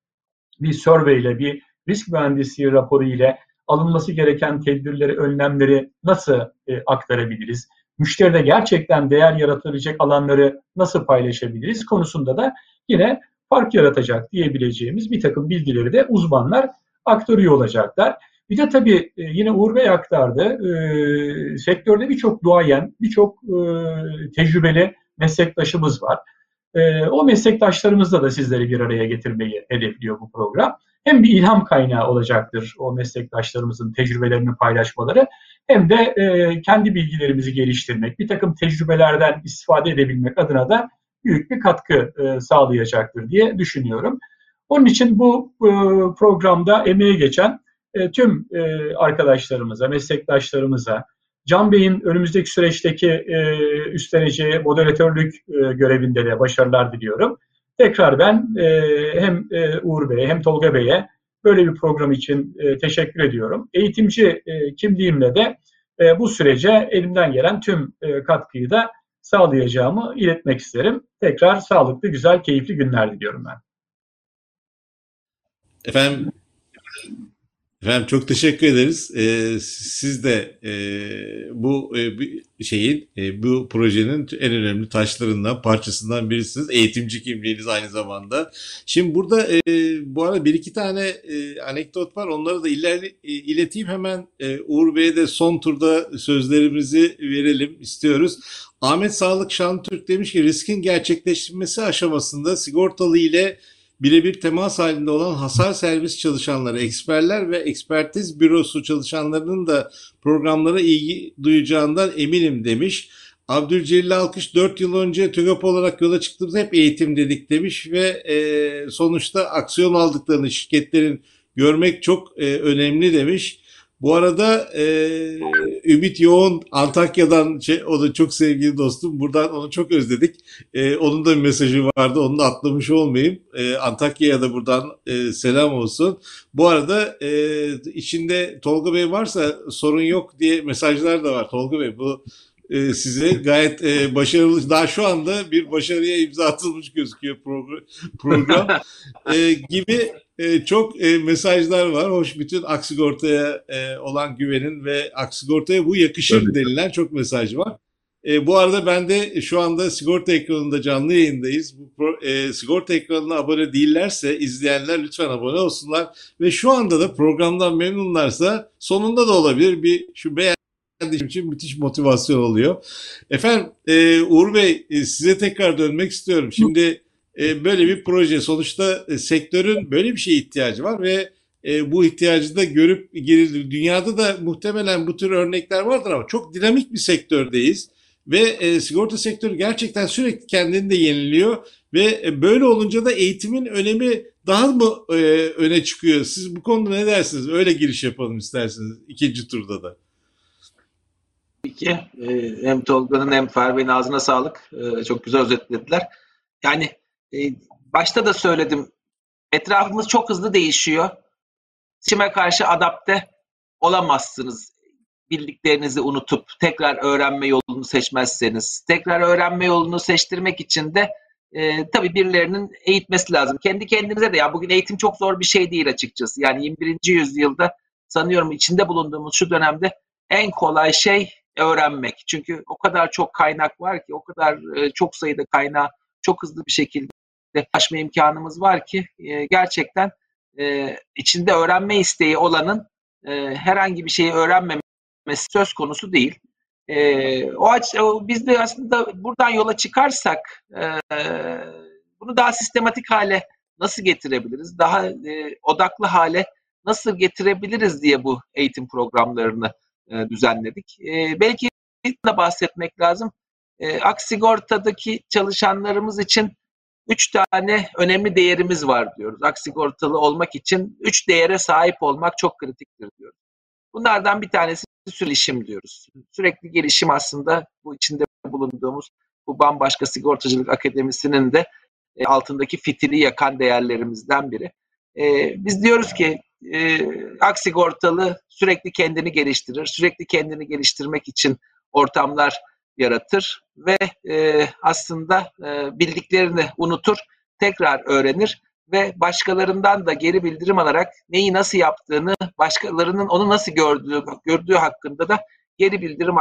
S3: bir survey ile, bir risk mühendisliği raporu ile alınması gereken tedbirleri, önlemleri nasıl e, aktarabiliriz? Müşteride gerçekten değer yaratabilecek alanları nasıl paylaşabiliriz konusunda da yine fark yaratacak diyebileceğimiz bir takım bilgileri de uzmanlar aktarıyor olacaklar. Bir de tabii e, yine Uğur Bey aktardı. E, sektörde birçok duayen, birçok e, tecrübeli meslektaşımız var. E, o meslektaşlarımızla da sizleri bir araya getirmeyi hedefliyor bu program. Hem bir ilham kaynağı olacaktır o meslektaşlarımızın tecrübelerini paylaşmaları hem de e, kendi bilgilerimizi geliştirmek, bir takım tecrübelerden istifade edebilmek adına da büyük bir katkı e, sağlayacaktır diye düşünüyorum. Onun için bu e, programda emeği geçen e, tüm e, arkadaşlarımıza, meslektaşlarımıza, Can Bey'in önümüzdeki süreçteki e, üstleneceği moderatörlük e, görevinde de başarılar diliyorum. Tekrar ben hem Uğur Bey'e hem Tolga Bey'e böyle bir program için teşekkür ediyorum. Eğitimci e, kimliğimle de bu sürece elimden gelen tüm katkıyı da sağlayacağımı iletmek isterim. Tekrar sağlıklı, güzel, keyifli günler diliyorum ben.
S1: Efendim Efendim çok teşekkür ederiz. Ee, siz de e, bu e, şeyin, e, bu projenin en önemli taşlarından, parçasından birisiniz. Eğitimci kimliğiniz aynı zamanda. Şimdi burada e, bu arada bir iki tane e, anekdot var. Onları da ileri, e, ileteyim. Hemen e, Uğur Bey'e de son turda sözlerimizi verelim istiyoruz. Ahmet Sağlık Şantürk demiş ki riskin gerçekleşmesi aşamasında sigortalı ile birebir temas halinde olan hasar servis çalışanları, eksperler ve ekspertiz bürosu çalışanlarının da programlara ilgi duyacağından eminim demiş. Abdülcelil Alkış 4 yıl önce TÜGAP olarak yola çıktığımızda hep eğitim dedik demiş ve e, sonuçta aksiyon aldıklarını şirketlerin görmek çok e, önemli demiş. Bu arada e, Ümit Yoğun Antakya'dan şey, o da çok sevgili dostum. Buradan onu çok özledik. E, onun da bir mesajı vardı. Onu da atlamış olmayayım. E, Antakya'ya da buradan e, selam olsun. Bu arada e, içinde Tolga Bey varsa sorun yok diye mesajlar da var. Tolga Bey bu e, size gayet e, başarılı. Daha şu anda bir başarıya imza atılmış gözüküyor program, program e, gibi e, çok e, mesajlar var. Hoş bütün Aksigorta'ya e, olan güvenin ve Aksigorta'ya bu yakışır Tabii. denilen çok mesaj var. E, bu arada ben de şu anda sigorta ekranında canlı yayındayız. Bu pro, e, sigorta ekranına abone değillerse izleyenler lütfen abone olsunlar. Ve şu anda da programdan memnunlarsa sonunda da olabilir bir şu beğendiğim için müthiş motivasyon oluyor. Efendim e, Uğur Bey e, size tekrar dönmek istiyorum. Şimdi e, böyle bir proje. Sonuçta e, sektörün böyle bir şeye ihtiyacı var ve e, bu ihtiyacı da görüp girildi. Dünyada da muhtemelen bu tür örnekler vardır ama çok dinamik bir sektördeyiz. Ve sigorta sektörü gerçekten sürekli kendini de yeniliyor. Ve böyle olunca da eğitimin önemi daha mı öne çıkıyor? Siz bu konuda ne dersiniz? Öyle giriş yapalım isterseniz ikinci turda da.
S5: Peki. Hem Tolga'nın hem Ferbe'nin ağzına sağlık. Çok güzel özetlediler. Yani e, başta da söyledim. Etrafımız çok hızlı değişiyor. Seçime karşı adapte olamazsınız. Bildiklerinizi unutup tekrar öğrenme yolunu seçmezseniz. Tekrar öğrenme yolunu seçtirmek için de e, tabii birilerinin eğitmesi lazım. Kendi kendimize de ya bugün eğitim çok zor bir şey değil açıkçası. Yani 21. yüzyılda sanıyorum içinde bulunduğumuz şu dönemde en kolay şey öğrenmek. Çünkü o kadar çok kaynak var ki, o kadar e, çok sayıda kaynağı çok hızlı bir şekilde aşma imkanımız var ki e, gerçekten e, içinde öğrenme isteği olanın e, herhangi bir şeyi öğrenmemesi söz konusu değil. O, biz de aslında buradan yola çıkarsak bunu daha sistematik hale nasıl getirebiliriz? Daha odaklı hale nasıl getirebiliriz diye bu eğitim programlarını düzenledik. Belki de bahsetmek lazım. E, Aksigorta'daki çalışanlarımız için üç tane önemli değerimiz var diyoruz. Aksigortalı olmak için üç değere sahip olmak çok kritiktir diyoruz. Bunlardan bir tanesi sürekli diyoruz. Sürekli gelişim aslında bu içinde bulunduğumuz bu bambaşka sigortacılık akademisinin de e, altındaki fitili yakan değerlerimizden biri. E, biz diyoruz ki e, aksigortalı sürekli kendini geliştirir. Sürekli kendini geliştirmek için ortamlar yaratır ve e, aslında e, bildiklerini unutur, tekrar öğrenir ve başkalarından da geri bildirim alarak neyi nasıl yaptığını, başkalarının onu nasıl gördüğü, gördüğü hakkında da geri bildirim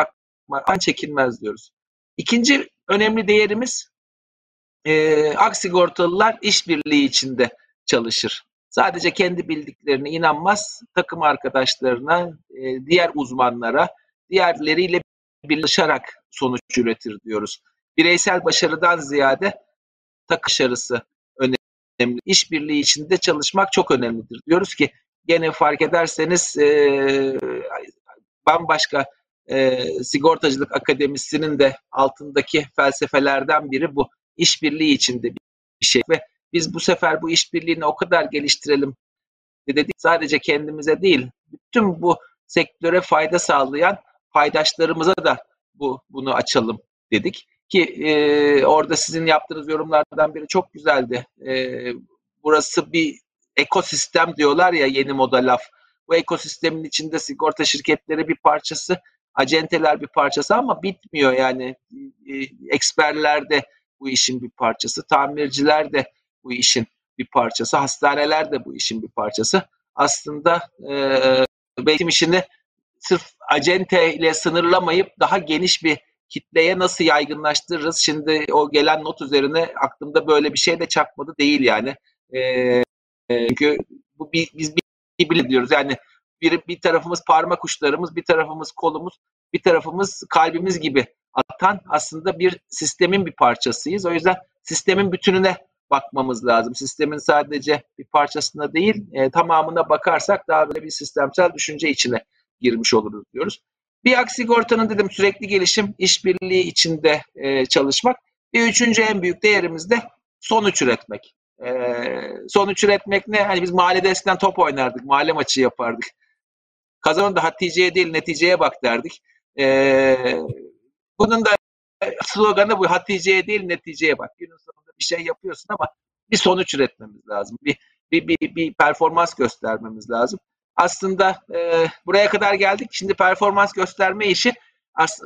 S5: an çekinmez diyoruz. İkinci önemli değerimiz e, aksigortalılar işbirliği içinde çalışır. Sadece kendi bildiklerine inanmaz, takım arkadaşlarına, e, diğer uzmanlara, diğerleriyle birleşerek sonuç üretir diyoruz. Bireysel başarıdan ziyade takım başarısı önemli. İşbirliği içinde çalışmak çok önemlidir. Diyoruz ki gene fark ederseniz e, bambaşka e, sigortacılık akademisinin de altındaki felsefelerden biri bu. İşbirliği içinde bir şey ve biz bu sefer bu işbirliğini o kadar geliştirelim dedik sadece kendimize değil bütün bu sektöre fayda sağlayan paydaşlarımıza da bu bunu açalım dedik ki e, orada sizin yaptığınız yorumlardan biri çok güzeldi. E, burası bir ekosistem diyorlar ya yeni moda laf. Bu ekosistemin içinde sigorta şirketleri bir parçası, acenteler bir parçası ama bitmiyor yani. E, eksperler de bu işin bir parçası, tamirciler de bu işin bir parçası, hastaneler de bu işin bir parçası. Aslında e, eğitim işini sırf acente ile sınırlamayıp daha geniş bir kitleye nasıl yaygınlaştırırız? Şimdi o gelen not üzerine aklımda böyle bir şey de çakmadı değil yani. E, çünkü bu bir, biz bir, bir diyoruz yani bir, bir tarafımız parmak uçlarımız, bir tarafımız kolumuz, bir tarafımız kalbimiz gibi atan aslında bir sistemin bir parçasıyız. O yüzden sistemin bütününe bakmamız lazım. Sistemin sadece bir parçasına değil, e, tamamına bakarsak daha böyle bir sistemsel düşünce içine girmiş oluruz diyoruz. Bir aksi sigortanın dedim sürekli gelişim, işbirliği içinde e, çalışmak. Bir üçüncü en büyük değerimiz de sonuç üretmek. E, sonuç üretmek ne? Hani biz mahallede eskiden top oynardık, mahalle maçı yapardık. Kazanın da Hatice'ye değil neticeye bak derdik. E, bunun da sloganı bu Hatice'ye değil neticeye bak. Günün sonunda bir şey yapıyorsun ama bir sonuç üretmemiz lazım. Bir, bir, bir, bir performans göstermemiz lazım. Aslında e, buraya kadar geldik. Şimdi performans gösterme işi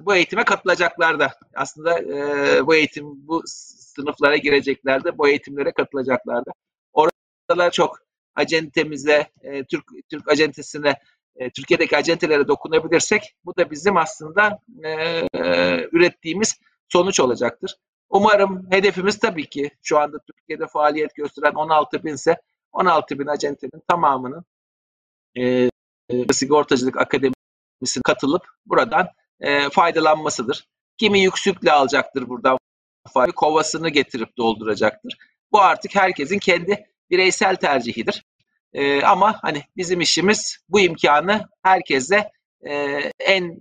S5: bu eğitime katılacaklar da. Aslında e, bu eğitim, bu sınıflara girecekler de, bu eğitimlere katılacaklar da. Orada çok acentemize, e, Türk Türk acentesine, e, Türkiye'deki acentelere dokunabilirsek bu da bizim aslında e, ürettiğimiz sonuç olacaktır. Umarım hedefimiz tabii ki şu anda Türkiye'de faaliyet gösteren 16 bin ise 16 bin acentenin tamamının e, sigortacılık akademisine katılıp buradan e, faydalanmasıdır. Kimi yüksükle alacaktır buradan fayda, kovasını getirip dolduracaktır. Bu artık herkesin kendi bireysel tercihidir. E, ama hani bizim işimiz bu imkanı herkese e, en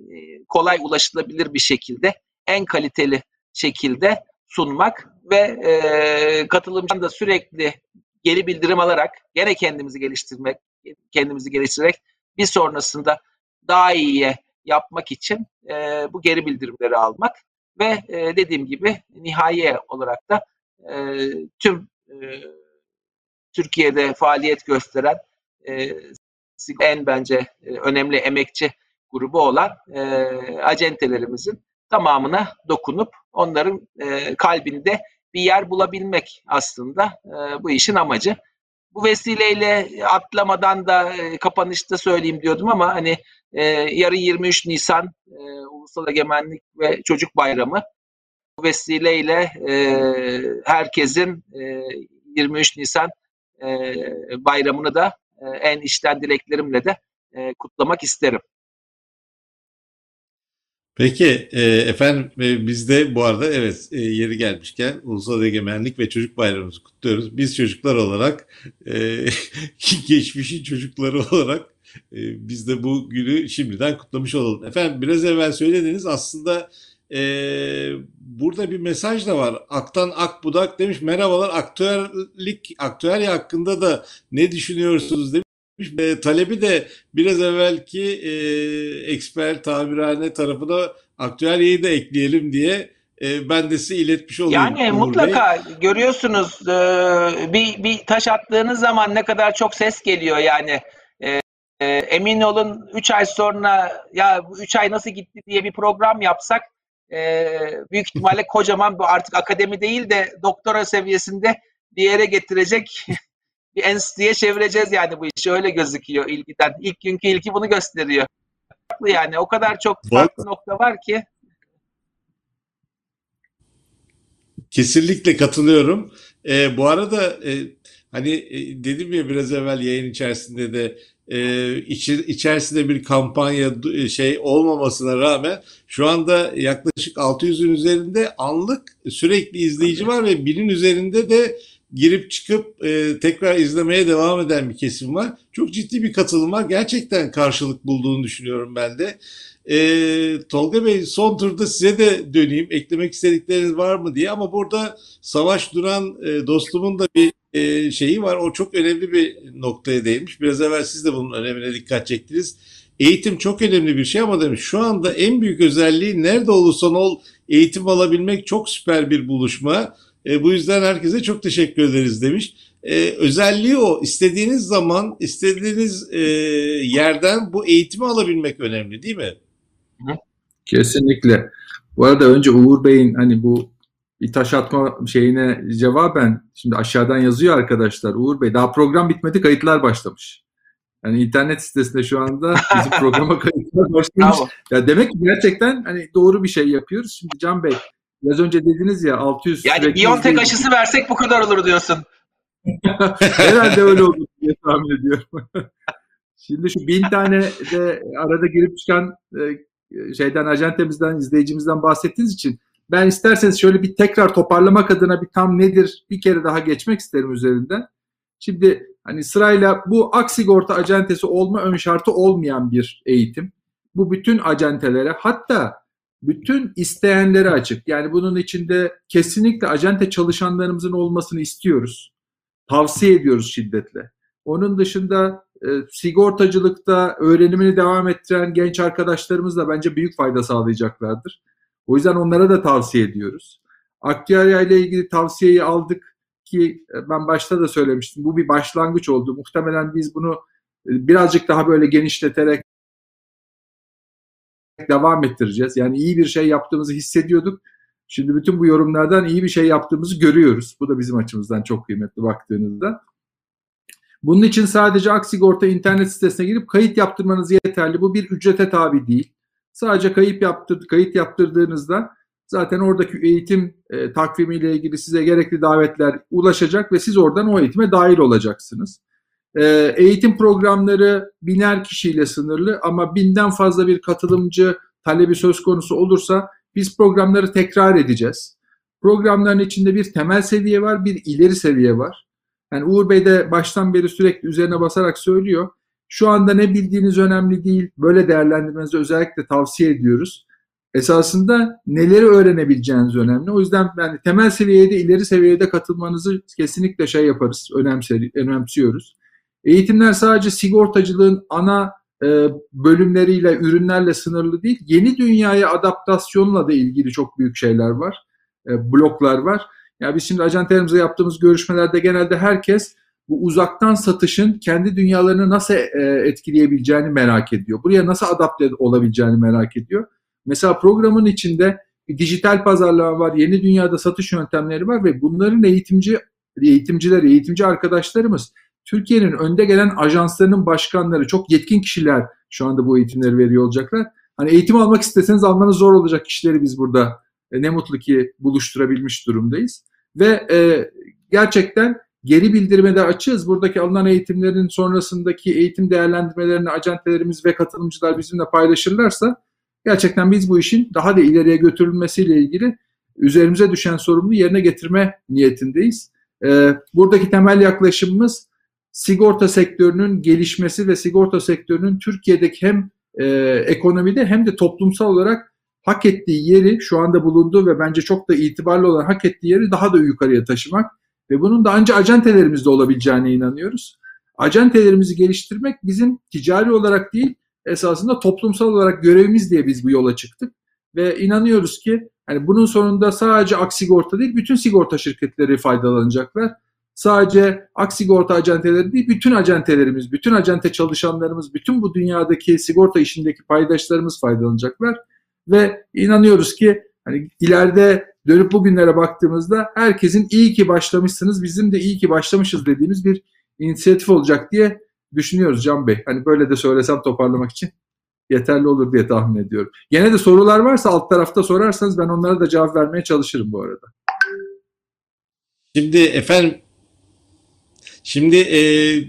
S5: kolay ulaşılabilir bir şekilde, en kaliteli şekilde sunmak ve e, katılımcıdan da sürekli geri bildirim alarak gene kendimizi geliştirmek, kendimizi geliştirerek bir sonrasında daha iyiye yapmak için e, bu geri bildirimleri almak ve e, dediğim gibi nihai olarak da e, tüm e, Türkiye'de faaliyet gösteren e, en bence e, önemli emekçi grubu olan e, acentelerimizin tamamına dokunup onların e, kalbinde bir yer bulabilmek aslında e, bu işin amacı. Bu vesileyle atlamadan da e, kapanışta söyleyeyim diyordum ama hani e, yarın 23 Nisan e, Ulusal Egemenlik ve Çocuk Bayramı. Bu vesileyle e, herkesin e, 23 Nisan e, bayramını da e, en içten dileklerimle de e, kutlamak isterim.
S1: Peki e, efendim e, biz de bu arada evet e, yeri gelmişken Ulusal Egemenlik ve Çocuk Bayramımızı kutluyoruz. Biz çocuklar olarak e, geçmişin çocukları olarak e, biz de bu günü şimdiden kutlamış olalım. Efendim biraz evvel söylediniz aslında e, burada bir mesaj da var. Aktan ak budak demiş merhabalar aktüerlik aktüerya hakkında da ne düşünüyorsunuz demiş. E, talebi de biraz evvelki e, eksper tabirhane tarafına aktüelyeyi de ekleyelim diye e, ben de size iletmiş olayım.
S5: Yani
S1: Uğur
S5: mutlaka
S1: Bey.
S5: görüyorsunuz e, bir, bir taş attığınız zaman ne kadar çok ses geliyor yani. E, e, emin olun 3 ay sonra ya bu 3 ay nasıl gitti diye bir program yapsak e, büyük ihtimalle kocaman bu artık akademi değil de doktora seviyesinde bir yere getirecek bir enstitüye çevireceğiz yani bu işi öyle gözüküyor ilgiden. İlk günkü ilki bunu gösteriyor. Farklı Yani o kadar çok farklı nokta var ki.
S1: Kesinlikle katılıyorum. E, bu arada e, hani e, dedim ya biraz evvel yayın içerisinde de e, içi, içerisinde bir kampanya e, şey olmamasına rağmen şu anda yaklaşık 600'ün üzerinde anlık sürekli izleyici var ve binin üzerinde de girip çıkıp e, tekrar izlemeye devam eden bir kesim var. Çok ciddi bir katılım var. Gerçekten karşılık bulduğunu düşünüyorum ben de. E, Tolga Bey son turda size de döneyim. Eklemek istedikleriniz var mı diye ama burada Savaş Duran e, dostumun da bir e, şeyi var. O çok önemli bir noktaya değinmiş. Biraz evvel siz de bunun önemine dikkat çektiniz. Eğitim çok önemli bir şey ama demiş şu anda en büyük özelliği nerede olursan ol eğitim alabilmek çok süper bir buluşma. E, bu yüzden herkese çok teşekkür ederiz demiş. E, özelliği o. İstediğiniz zaman, istediğiniz e, yerden bu eğitimi alabilmek önemli değil mi?
S2: Kesinlikle. Bu arada önce Uğur Bey'in hani bu bir taş atma şeyine cevaben şimdi aşağıdan yazıyor arkadaşlar. Uğur Bey daha program bitmedi kayıtlar başlamış. Yani internet sitesinde şu anda bizim programa kayıtlar başlamış. Ya demek ki gerçekten hani doğru bir şey yapıyoruz. Şimdi Can Bey biraz önce dediniz ya 600
S5: Yani Biontech aşısı versek bu kadar olur diyorsun.
S2: Herhalde öyle olur diye tahmin ediyorum. Şimdi şu bin tane de arada girip çıkan e, şeyden ajantemizden, izleyicimizden bahsettiğiniz için ben isterseniz şöyle bir tekrar toparlamak adına bir tam nedir bir kere daha geçmek isterim üzerinden. Şimdi hani sırayla bu aksigorta acentesi olma ön şartı olmayan bir eğitim. Bu bütün acentelere hatta bütün isteyenlere açık. Yani bunun içinde kesinlikle acente çalışanlarımızın olmasını istiyoruz tavsiye ediyoruz şiddetle. Onun dışında e, sigortacılıkta öğrenimini devam ettiren genç arkadaşlarımız da bence büyük fayda sağlayacaklardır. O yüzden onlara da tavsiye ediyoruz. Akciğer ile ilgili tavsiyeyi aldık ki e, ben başta da söylemiştim. Bu bir başlangıç oldu. Muhtemelen biz bunu e, birazcık daha böyle genişleterek devam ettireceğiz. Yani iyi bir şey yaptığımızı hissediyorduk. Şimdi bütün bu yorumlardan iyi bir şey yaptığımızı görüyoruz. Bu da bizim açımızdan çok kıymetli baktığınızda. Bunun için sadece Aksigorta internet sitesine girip kayıt yaptırmanız yeterli. Bu bir ücrete tabi değil. Sadece kayıt yaptır, kayıt yaptırdığınızda zaten oradaki eğitim e, takvimiyle ilgili size gerekli davetler ulaşacak ve siz oradan o eğitime dahil olacaksınız. E, eğitim programları biner kişiyle sınırlı ama binden fazla bir katılımcı talebi söz konusu olursa biz programları tekrar edeceğiz. Programların içinde bir temel seviye var, bir ileri seviye var. Yani Uğur Bey de baştan beri sürekli üzerine basarak söylüyor. Şu anda ne bildiğiniz önemli değil. Böyle değerlendirmenizi özellikle tavsiye ediyoruz. Esasında neleri öğrenebileceğiniz önemli. O yüzden yani temel seviyede, ileri seviyede katılmanızı kesinlikle şey yaparız, önemsiyoruz. Eğitimler sadece sigortacılığın ana e, bölümleriyle, ürünlerle sınırlı değil. Yeni dünyaya adaptasyonla da ilgili çok büyük şeyler var. E, bloklar var. Yani biz şimdi ajantelerimize yaptığımız görüşmelerde genelde herkes bu uzaktan satışın kendi dünyalarını nasıl e, etkileyebileceğini merak ediyor. Buraya nasıl adapte olabileceğini merak ediyor. Mesela programın içinde bir dijital pazarlama var, yeni dünyada satış yöntemleri var ve bunların eğitimci eğitimciler, eğitimci arkadaşlarımız Türkiye'nin önde gelen ajanslarının başkanları, çok yetkin kişiler şu anda bu eğitimleri veriyor olacaklar. Hani eğitim almak isteseniz almanız zor olacak kişileri biz burada e, ne mutlu ki buluşturabilmiş durumdayız. Ve e, gerçekten geri bildirime de açığız. Buradaki alınan eğitimlerin sonrasındaki eğitim değerlendirmelerini acentelerimiz ve katılımcılar bizimle paylaşırlarsa gerçekten biz bu işin daha da ileriye götürülmesiyle ilgili üzerimize düşen sorumluluğu yerine getirme niyetindeyiz. E, buradaki temel yaklaşımımız sigorta sektörünün gelişmesi ve sigorta sektörünün Türkiye'deki hem e, ekonomide hem de toplumsal olarak hak ettiği yeri şu anda bulunduğu ve bence çok da itibarlı olan hak ettiği yeri daha da yukarıya taşımak ve bunun da ancak acentelerimizde olabileceğine inanıyoruz. Acentelerimizi geliştirmek bizim ticari olarak değil esasında toplumsal olarak görevimiz diye biz bu yola çıktık ve inanıyoruz ki hani bunun sonunda sadece Aksigorta değil bütün sigorta şirketleri faydalanacaklar sadece aksigorta acenteleri değil, bütün acentelerimiz, bütün acente çalışanlarımız, bütün bu dünyadaki sigorta işindeki paydaşlarımız faydalanacaklar. Ve inanıyoruz ki hani ileride dönüp bugünlere baktığımızda herkesin iyi ki başlamışsınız, bizim de iyi ki başlamışız dediğimiz bir inisiyatif olacak diye düşünüyoruz Can Bey. Hani böyle de söylesem toparlamak için yeterli olur diye tahmin ediyorum. Gene de sorular varsa alt tarafta sorarsanız ben onlara da cevap vermeye çalışırım bu arada.
S1: Şimdi efendim Şimdi e,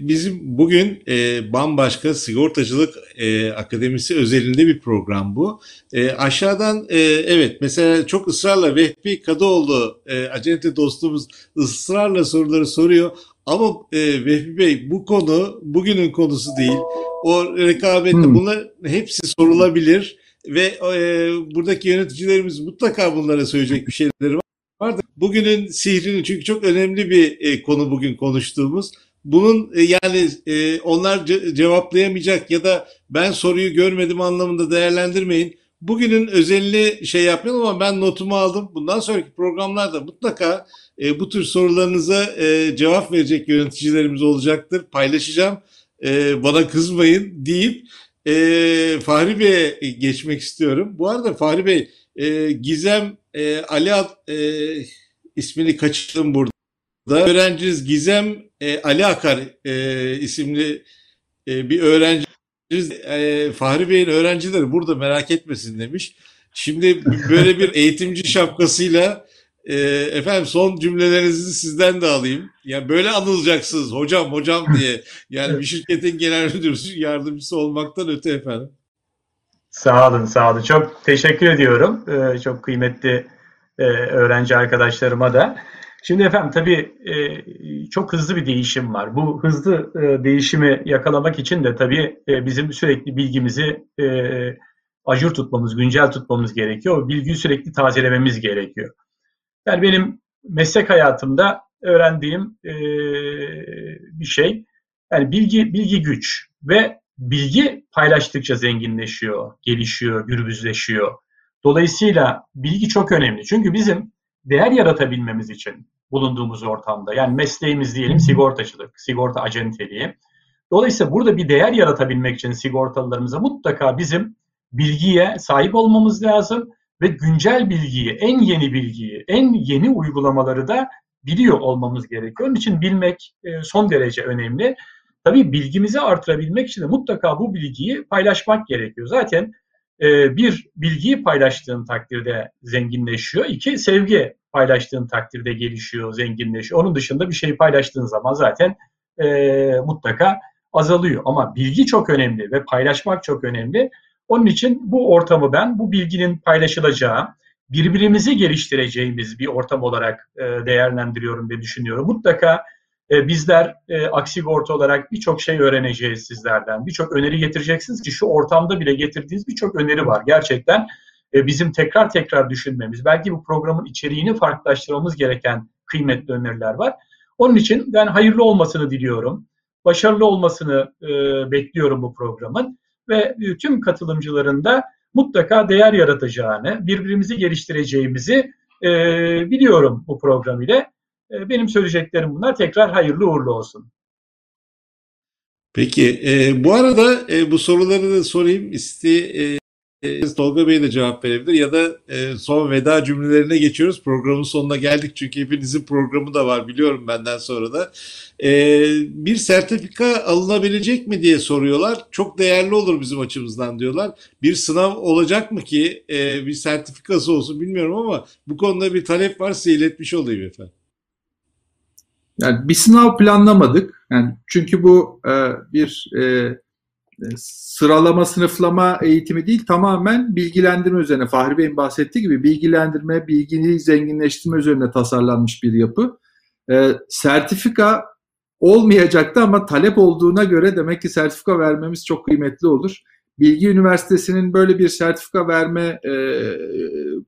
S1: bizim bugün e, bambaşka sigortacılık e, akademisi özelinde bir program bu. E, aşağıdan e, evet mesela çok ısrarla Vehbi Kadıoğlu e, acente dostumuz ısrarla soruları soruyor. Ama e, Vehbi Bey bu konu bugünün konusu değil. O rekabette
S2: Hmm.
S1: bunlar hepsi sorulabilir ve e, buradaki yöneticilerimiz mutlaka bunlara söyleyecek bir şeyleri var. Var da bugünün sihrini çünkü çok önemli bir e, konu bugün konuştuğumuz. Bunun e, yani e, onlar ce- cevaplayamayacak ya da ben soruyu görmedim anlamında değerlendirmeyin. Bugünün özelini şey yapmayalım ama ben notumu aldım. Bundan sonraki programlarda mutlaka e, bu tür sorularınıza e, cevap verecek yöneticilerimiz olacaktır. Paylaşacağım. E, bana kızmayın deyip e, Fahri Bey'e geçmek istiyorum. Bu arada Fahri Bey e, Gizem e, Ali e, ismini kaçırdım burada. Öğrenciniz Gizem e, Ali Akar e, isimli e, bir öğrenciniz e, Fahri Bey'in öğrencileri burada merak etmesin demiş. Şimdi böyle bir eğitimci şapkasıyla e, efendim son cümlelerinizi sizden de alayım. Yani böyle anılacaksınız hocam hocam diye. Yani bir şirketin genel müdürü yardımcısı olmaktan öte efendim.
S3: Sağ olun, sağ olun. Çok teşekkür ediyorum. Ee, çok kıymetli e, öğrenci arkadaşlarıma da. Şimdi efendim tabii e, çok hızlı bir değişim var. Bu hızlı e, değişimi yakalamak için de tabii e, bizim sürekli bilgimizi e, ajur tutmamız, güncel tutmamız gerekiyor. O bilgiyi sürekli tazelememiz gerekiyor. Yani benim meslek hayatımda öğrendiğim e, bir şey, yani bilgi bilgi güç ve bilgi paylaştıkça zenginleşiyor, gelişiyor, gürbüzleşiyor. Dolayısıyla bilgi çok önemli. Çünkü bizim değer yaratabilmemiz için bulunduğumuz ortamda, yani mesleğimiz diyelim sigortacılık, sigorta acenteliği. Dolayısıyla burada bir değer yaratabilmek için sigortalılarımıza mutlaka bizim bilgiye sahip olmamız lazım ve güncel bilgiyi, en yeni bilgiyi, en yeni uygulamaları da biliyor olmamız gerekiyor. Onun için bilmek e, son derece önemli. Tabii bilgimizi artırabilmek için de mutlaka bu bilgiyi paylaşmak gerekiyor. Zaten e, bir bilgiyi paylaştığın takdirde zenginleşiyor. İki sevgi paylaştığın takdirde gelişiyor, zenginleşiyor. Onun dışında bir şeyi paylaştığın zaman zaten e, mutlaka azalıyor. Ama bilgi çok önemli ve paylaşmak çok önemli. Onun için bu ortamı ben bu bilginin paylaşılacağı, birbirimizi geliştireceğimiz bir ortam olarak e, değerlendiriyorum ve düşünüyorum. Mutlaka e, bizler e, Aksigorta olarak birçok şey öğreneceğiz sizlerden. Birçok öneri getireceksiniz ki şu ortamda bile getirdiğiniz birçok öneri var. Gerçekten e, bizim tekrar tekrar düşünmemiz, belki bu programın içeriğini farklılaştırmamız gereken kıymetli öneriler var. Onun için ben hayırlı olmasını diliyorum. Başarılı olmasını e, bekliyorum bu programın ve e, tüm katılımcıların da mutlaka değer yaratacağını, birbirimizi geliştireceğimizi e, biliyorum bu program ile. E, benim söyleyeceklerim bunlar. Tekrar hayırlı uğurlu olsun.
S1: Peki e, bu arada e, bu soruları da sorayım. İste, e, e, Tolga Bey de cevap verebilir ya da e, son veda cümlelerine geçiyoruz. Programın sonuna geldik çünkü hepinizin programı da var biliyorum benden sonra da. E, bir sertifika alınabilecek mi diye soruyorlar. Çok değerli olur bizim açımızdan diyorlar. Bir sınav olacak mı ki e, bir sertifikası olsun bilmiyorum ama bu konuda bir talep varsa iletmiş olayım efendim.
S2: Yani bir sınav planlamadık. Yani çünkü bu e, bir e, sıralama, sınıflama eğitimi değil, tamamen bilgilendirme üzerine. Fahri Bey'in bahsettiği gibi bilgilendirme, bilgini zenginleştirme üzerine tasarlanmış bir yapı. E, sertifika olmayacaktı ama talep olduğuna göre demek ki sertifika vermemiz çok kıymetli olur. Bilgi Üniversitesi'nin böyle bir sertifika verme e,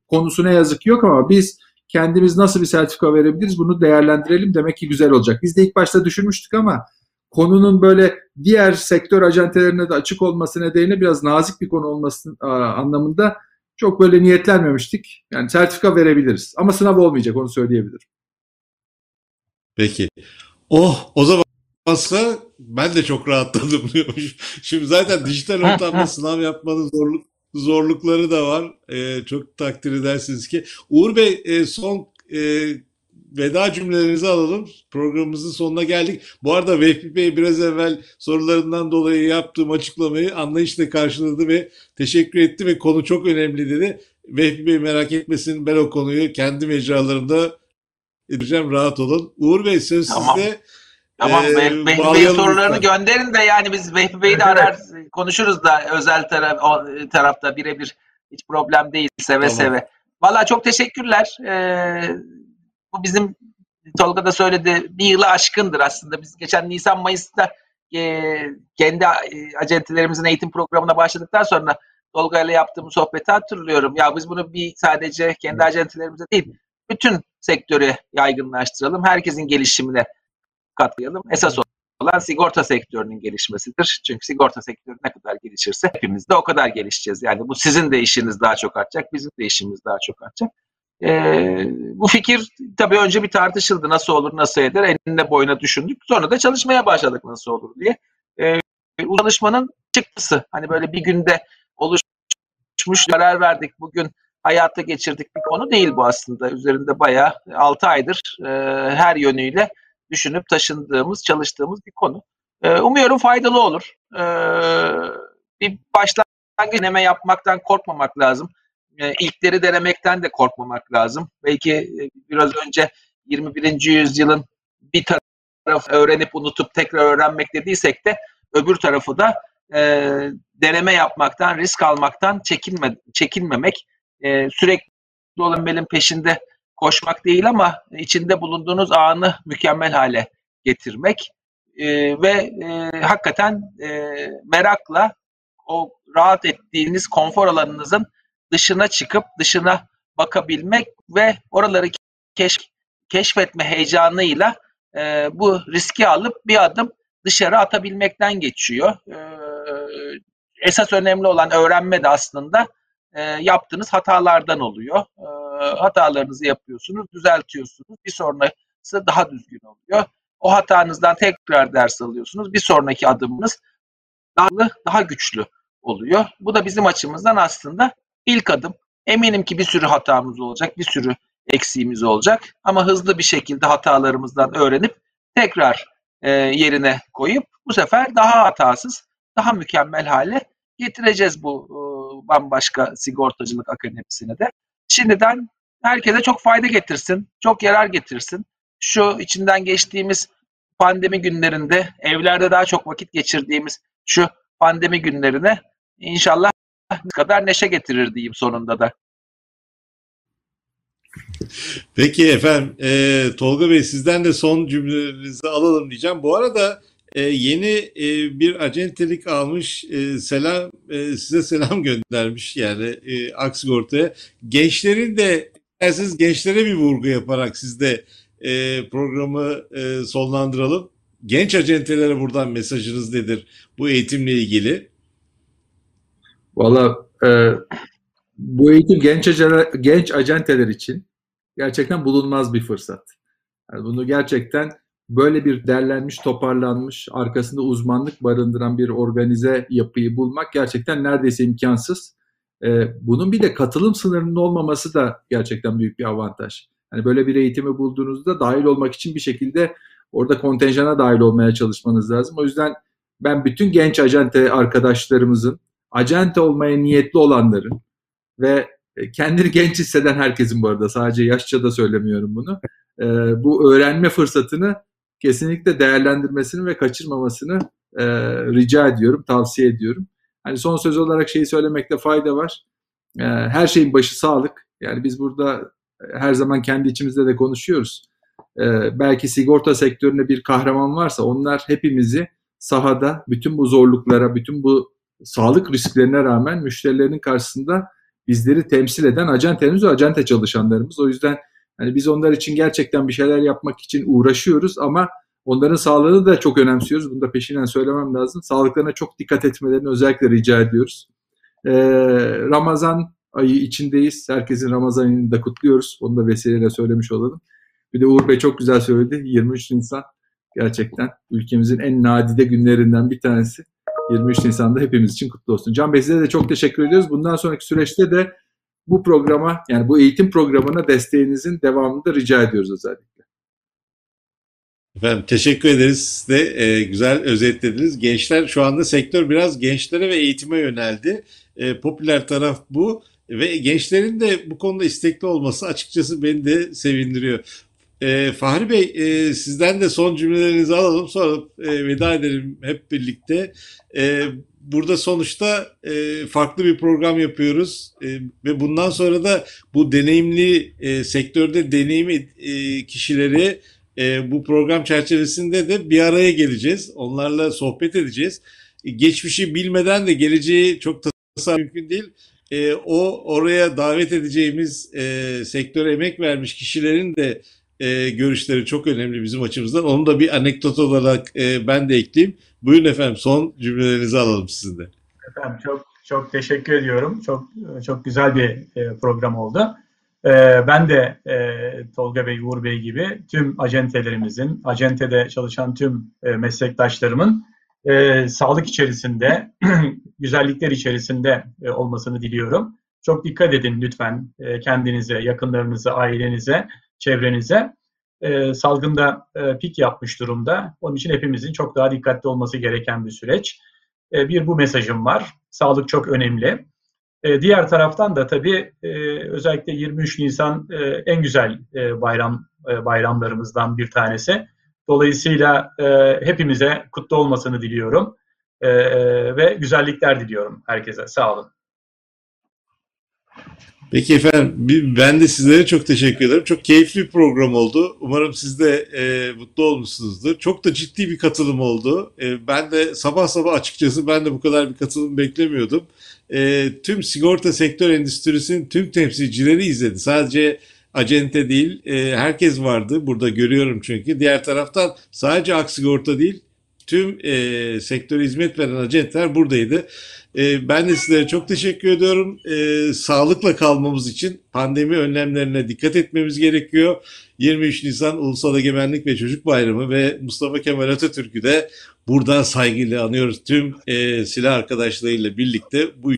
S2: konusu yazık yok ama biz kendimiz nasıl bir sertifika verebiliriz bunu değerlendirelim demek ki güzel olacak. Biz de ilk başta düşünmüştük ama konunun böyle diğer sektör acentelerine de açık olması nedeniyle biraz nazik bir konu olması anlamında çok böyle niyetlenmemiştik. Yani sertifika verebiliriz ama sınav olmayacak onu söyleyebilirim.
S1: Peki. Oh o zaman olmazsa ben de çok rahatladım diyormuş. Şimdi zaten dijital ortamda sınav yapmanın zorluk zorlukları da var. Ee, çok takdir edersiniz ki. Uğur Bey e, son e, veda cümlelerinizi alalım. Programımızın sonuna geldik. Bu arada Vehbi Bey biraz evvel sorularından dolayı yaptığım açıklamayı anlayışla karşıladı ve teşekkür etti ve konu çok önemli dedi. Vehbi Bey merak etmesin ben o konuyu kendi mecralarımda edeceğim rahat olun. Uğur Bey söz
S5: Tamam.
S1: sizde.
S5: Tamam
S1: Ee,
S5: Vehbi
S1: bağlayalım
S5: sorularını
S1: lütfen.
S5: gönderin de yani biz Vehbi Bey'i de arar konuşuruz da özel taraf, o tarafta birebir hiç problem değil seve
S1: Tamam.
S5: seve. Valla çok teşekkürler. Ee, bu bizim Tolga da söyledi bir yılı aşkındır aslında. Biz geçen Nisan Mayıs'ta e, kendi e, acentelerimizin eğitim programına başladıktan sonra Tolga ile yaptığımız sohbeti hatırlıyorum. Ya biz bunu bir sadece kendi acentelerimize değil bütün sektörü yaygınlaştıralım. Herkesin gelişimine katlayalım. Esas olan sigorta sektörünün gelişmesidir. Çünkü sigorta sektörü ne kadar gelişirse hepimiz de o kadar gelişeceğiz. Yani bu sizin de işiniz daha çok artacak, bizim de işimiz daha çok artacak. Ee, bu fikir tabii önce bir tartışıldı. Nasıl olur, nasıl eder? Enine boyuna düşündük. Sonra da çalışmaya başladık nasıl olur diye. Ee, çalışmanın çıktısı. Hani böyle bir günde oluşmuş karar verdik. Bugün hayata geçirdik bir konu değil bu aslında. Üzerinde bayağı 6 aydır e, her yönüyle düşünüp taşındığımız, çalıştığımız bir konu. E, umuyorum faydalı olur. E, bir başlangıç deneme yapmaktan korkmamak lazım. E, ilkleri denemekten de korkmamak lazım. Belki e, biraz önce 21. yüzyılın bir tarafı öğrenip unutup tekrar öğrenmek dediysek de öbür tarafı da e, deneme yapmaktan, risk almaktan çekinme, çekinmemek, e, sürekli olan belin peşinde koşmak değil ama içinde bulunduğunuz anı mükemmel hale getirmek e, ve e, hakikaten e, merakla o rahat ettiğiniz konfor alanınızın dışına çıkıp dışına bakabilmek ve oraları keşf, keşfetme heyecanıyla e, bu riski alıp bir adım dışarı atabilmekten geçiyor. E, esas önemli olan öğrenme de aslında e, yaptığınız hatalardan oluyor. E, hatalarınızı yapıyorsunuz, düzeltiyorsunuz. Bir sonrası daha düzgün oluyor. O hatanızdan tekrar ders alıyorsunuz. Bir sonraki adımınız daha, daha güçlü oluyor. Bu da bizim açımızdan aslında ilk adım. Eminim ki bir sürü hatamız olacak, bir sürü eksiğimiz olacak. Ama hızlı bir şekilde hatalarımızdan öğrenip tekrar e, yerine koyup bu sefer daha hatasız, daha mükemmel hale getireceğiz bu e, bambaşka sigortacılık akademisine de. Şimdiden herkese çok fayda getirsin, çok yarar getirsin. Şu içinden geçtiğimiz pandemi günlerinde evlerde daha çok vakit geçirdiğimiz şu pandemi günlerine inşallah kadar neşe getirir diyeyim sonunda da.
S1: Peki efendim e, Tolga Bey sizden de son cümlelerinizi alalım diyeceğim. Bu arada e, yeni e, bir acentelik almış e, selam e, size selam göndermiş yani e, Aksigorta'ya. Gençlerin de isterseniz gençlere bir vurgu yaparak siz de e, programı e, sonlandıralım. Genç acentelere buradan mesajınız nedir bu eğitimle ilgili?
S2: Valla e, bu eğitim genç, genç acenteler için gerçekten bulunmaz bir fırsat. Yani bunu gerçekten böyle bir derlenmiş, toparlanmış, arkasında uzmanlık barındıran bir organize yapıyı bulmak gerçekten neredeyse imkansız. Ee, bunun bir de katılım sınırının olmaması da gerçekten büyük bir avantaj. Hani böyle bir eğitimi bulduğunuzda dahil olmak için bir şekilde orada kontenjana dahil olmaya çalışmanız lazım. O yüzden ben bütün genç acente arkadaşlarımızın, acente olmaya niyetli olanların ve kendini genç hisseden herkesin bu arada sadece yaşça da söylemiyorum bunu. E, bu öğrenme fırsatını kesinlikle değerlendirmesini ve kaçırmamasını e, rica ediyorum, tavsiye ediyorum. Hani son söz olarak şeyi söylemekte fayda var. E, her şeyin başı sağlık. Yani biz burada her zaman kendi içimizde de konuşuyoruz. E, belki sigorta sektöründe bir kahraman varsa onlar hepimizi sahada bütün bu zorluklara, bütün bu sağlık risklerine rağmen müşterilerin karşısında bizleri temsil eden acentelerimiz ve acente çalışanlarımız. O yüzden hani biz onlar için gerçekten bir şeyler yapmak için uğraşıyoruz ama onların sağlığını da çok önemsiyoruz. Bunu da peşinden söylemem lazım. Sağlıklarına çok dikkat etmelerini özellikle rica ediyoruz. Ee, Ramazan ayı içindeyiz. Herkesin Ramazan ayını da kutluyoruz. Onu da vesileyle söylemiş olalım. Bir de Uğur Bey çok güzel söyledi. 23 Nisan gerçekten ülkemizin en nadide günlerinden bir tanesi. 23 Nisan'da hepimiz için kutlu olsun. Can Bey size de çok teşekkür ediyoruz. Bundan sonraki süreçte de bu programa yani bu eğitim programına desteğinizin devamını da rica ediyoruz özellikle.
S1: Efendim teşekkür ederiz de e, güzel özetlediniz. Gençler şu anda sektör biraz gençlere ve eğitime yöneldi. E, popüler taraf bu ve gençlerin de bu konuda istekli olması açıkçası beni de sevindiriyor. E, Fahri Bey e, sizden de son cümlelerinizi alalım sonra e, veda edelim hep birlikte. E, burada sonuçta e, farklı bir program yapıyoruz e, ve bundan sonra da bu deneyimli e, sektörde deneyimli e, kişileri e, bu program çerçevesinde de bir araya geleceğiz. Onlarla sohbet edeceğiz. E, geçmişi bilmeden de geleceği çok tasarım mümkün değil. e, o oraya davet edeceğimiz e, sektöre emek vermiş kişilerin de e, görüşleri çok önemli bizim açımızdan. Onu da bir anekdot olarak e, ben de ekleyeyim. Buyurun efendim son cümlelerinizi alalım sizin de.
S3: Efendim çok çok teşekkür ediyorum. Çok çok güzel bir e, program oldu. E, ben de e, Tolga Bey, Uğur Bey gibi tüm acentelerimizin, acentede çalışan tüm meslektaşlarımın sağlık içerisinde, güzellikler içerisinde olmasını diliyorum. Çok dikkat edin lütfen kendinize, yakınlarınıza, ailenize, çevrenize. E, salgında e, pik yapmış durumda. Onun için hepimizin çok daha dikkatli olması gereken bir süreç. E, bir bu mesajım var. Sağlık çok önemli. E, diğer taraftan da tabii e, özellikle 23 Nisan e, en güzel e, bayram e, bayramlarımızdan bir tanesi. Dolayısıyla e, hepimize kutlu olmasını diliyorum e, ve güzellikler diliyorum herkese. Sağ olun.
S1: Peki efendim ben de sizlere çok teşekkür ederim. Çok keyifli bir program oldu. Umarım siz de e, mutlu olmuşsunuzdur. Çok da ciddi bir katılım oldu. E, ben de sabah sabah açıkçası ben de bu kadar bir katılım beklemiyordum. E, tüm sigorta sektör endüstrisinin tüm temsilcileri izledi. Sadece acente değil e, herkes vardı. Burada görüyorum çünkü. Diğer taraftan sadece Aksigorta değil tüm e, sektöre hizmet veren acenteler buradaydı. E, ben de sizlere çok teşekkür ediyorum. E, sağlıkla kalmamız için pandemi önlemlerine dikkat etmemiz gerekiyor. 23 Nisan Ulusal Egemenlik ve Çocuk Bayramı ve Mustafa Kemal Atatürk'ü de buradan saygıyla anıyoruz. Tüm e, silah arkadaşlarıyla birlikte bu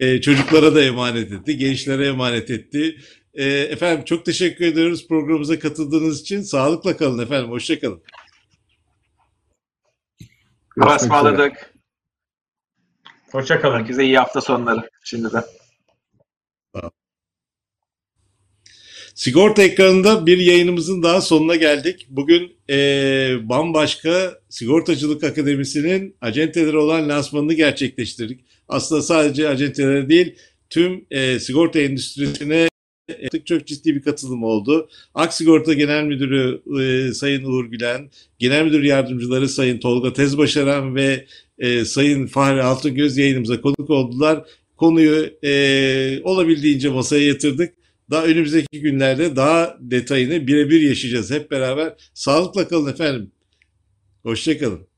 S1: e, çocuklara da emanet etti, gençlere emanet etti. E, efendim çok teşekkür ediyoruz programımıza katıldığınız için. Sağlıkla kalın efendim. Hoşçakalın.
S5: Allah'a ısmarladık.
S3: Hoşçakalın.
S5: Herkese iyi hafta sonları şimdiden.
S1: Sigorta ekranında bir yayınımızın daha sonuna geldik. Bugün e, bambaşka Sigortacılık Akademisi'nin acenteleri olan lansmanını gerçekleştirdik. Aslında sadece acenteleri değil, tüm e, sigorta endüstrisine e, çok ciddi bir katılım oldu. Aksigorta Genel Müdürü e, Sayın Uğur Gülen, Genel Müdür Yardımcıları Sayın Tolga Tezbaşaran ve e, Sayın Fahri Altıngöz yayınımıza konuk oldular. Konuyu e, olabildiğince masaya yatırdık. Daha önümüzdeki günlerde daha detayını birebir yaşayacağız hep beraber. Sağlıkla kalın efendim. Hoşçakalın.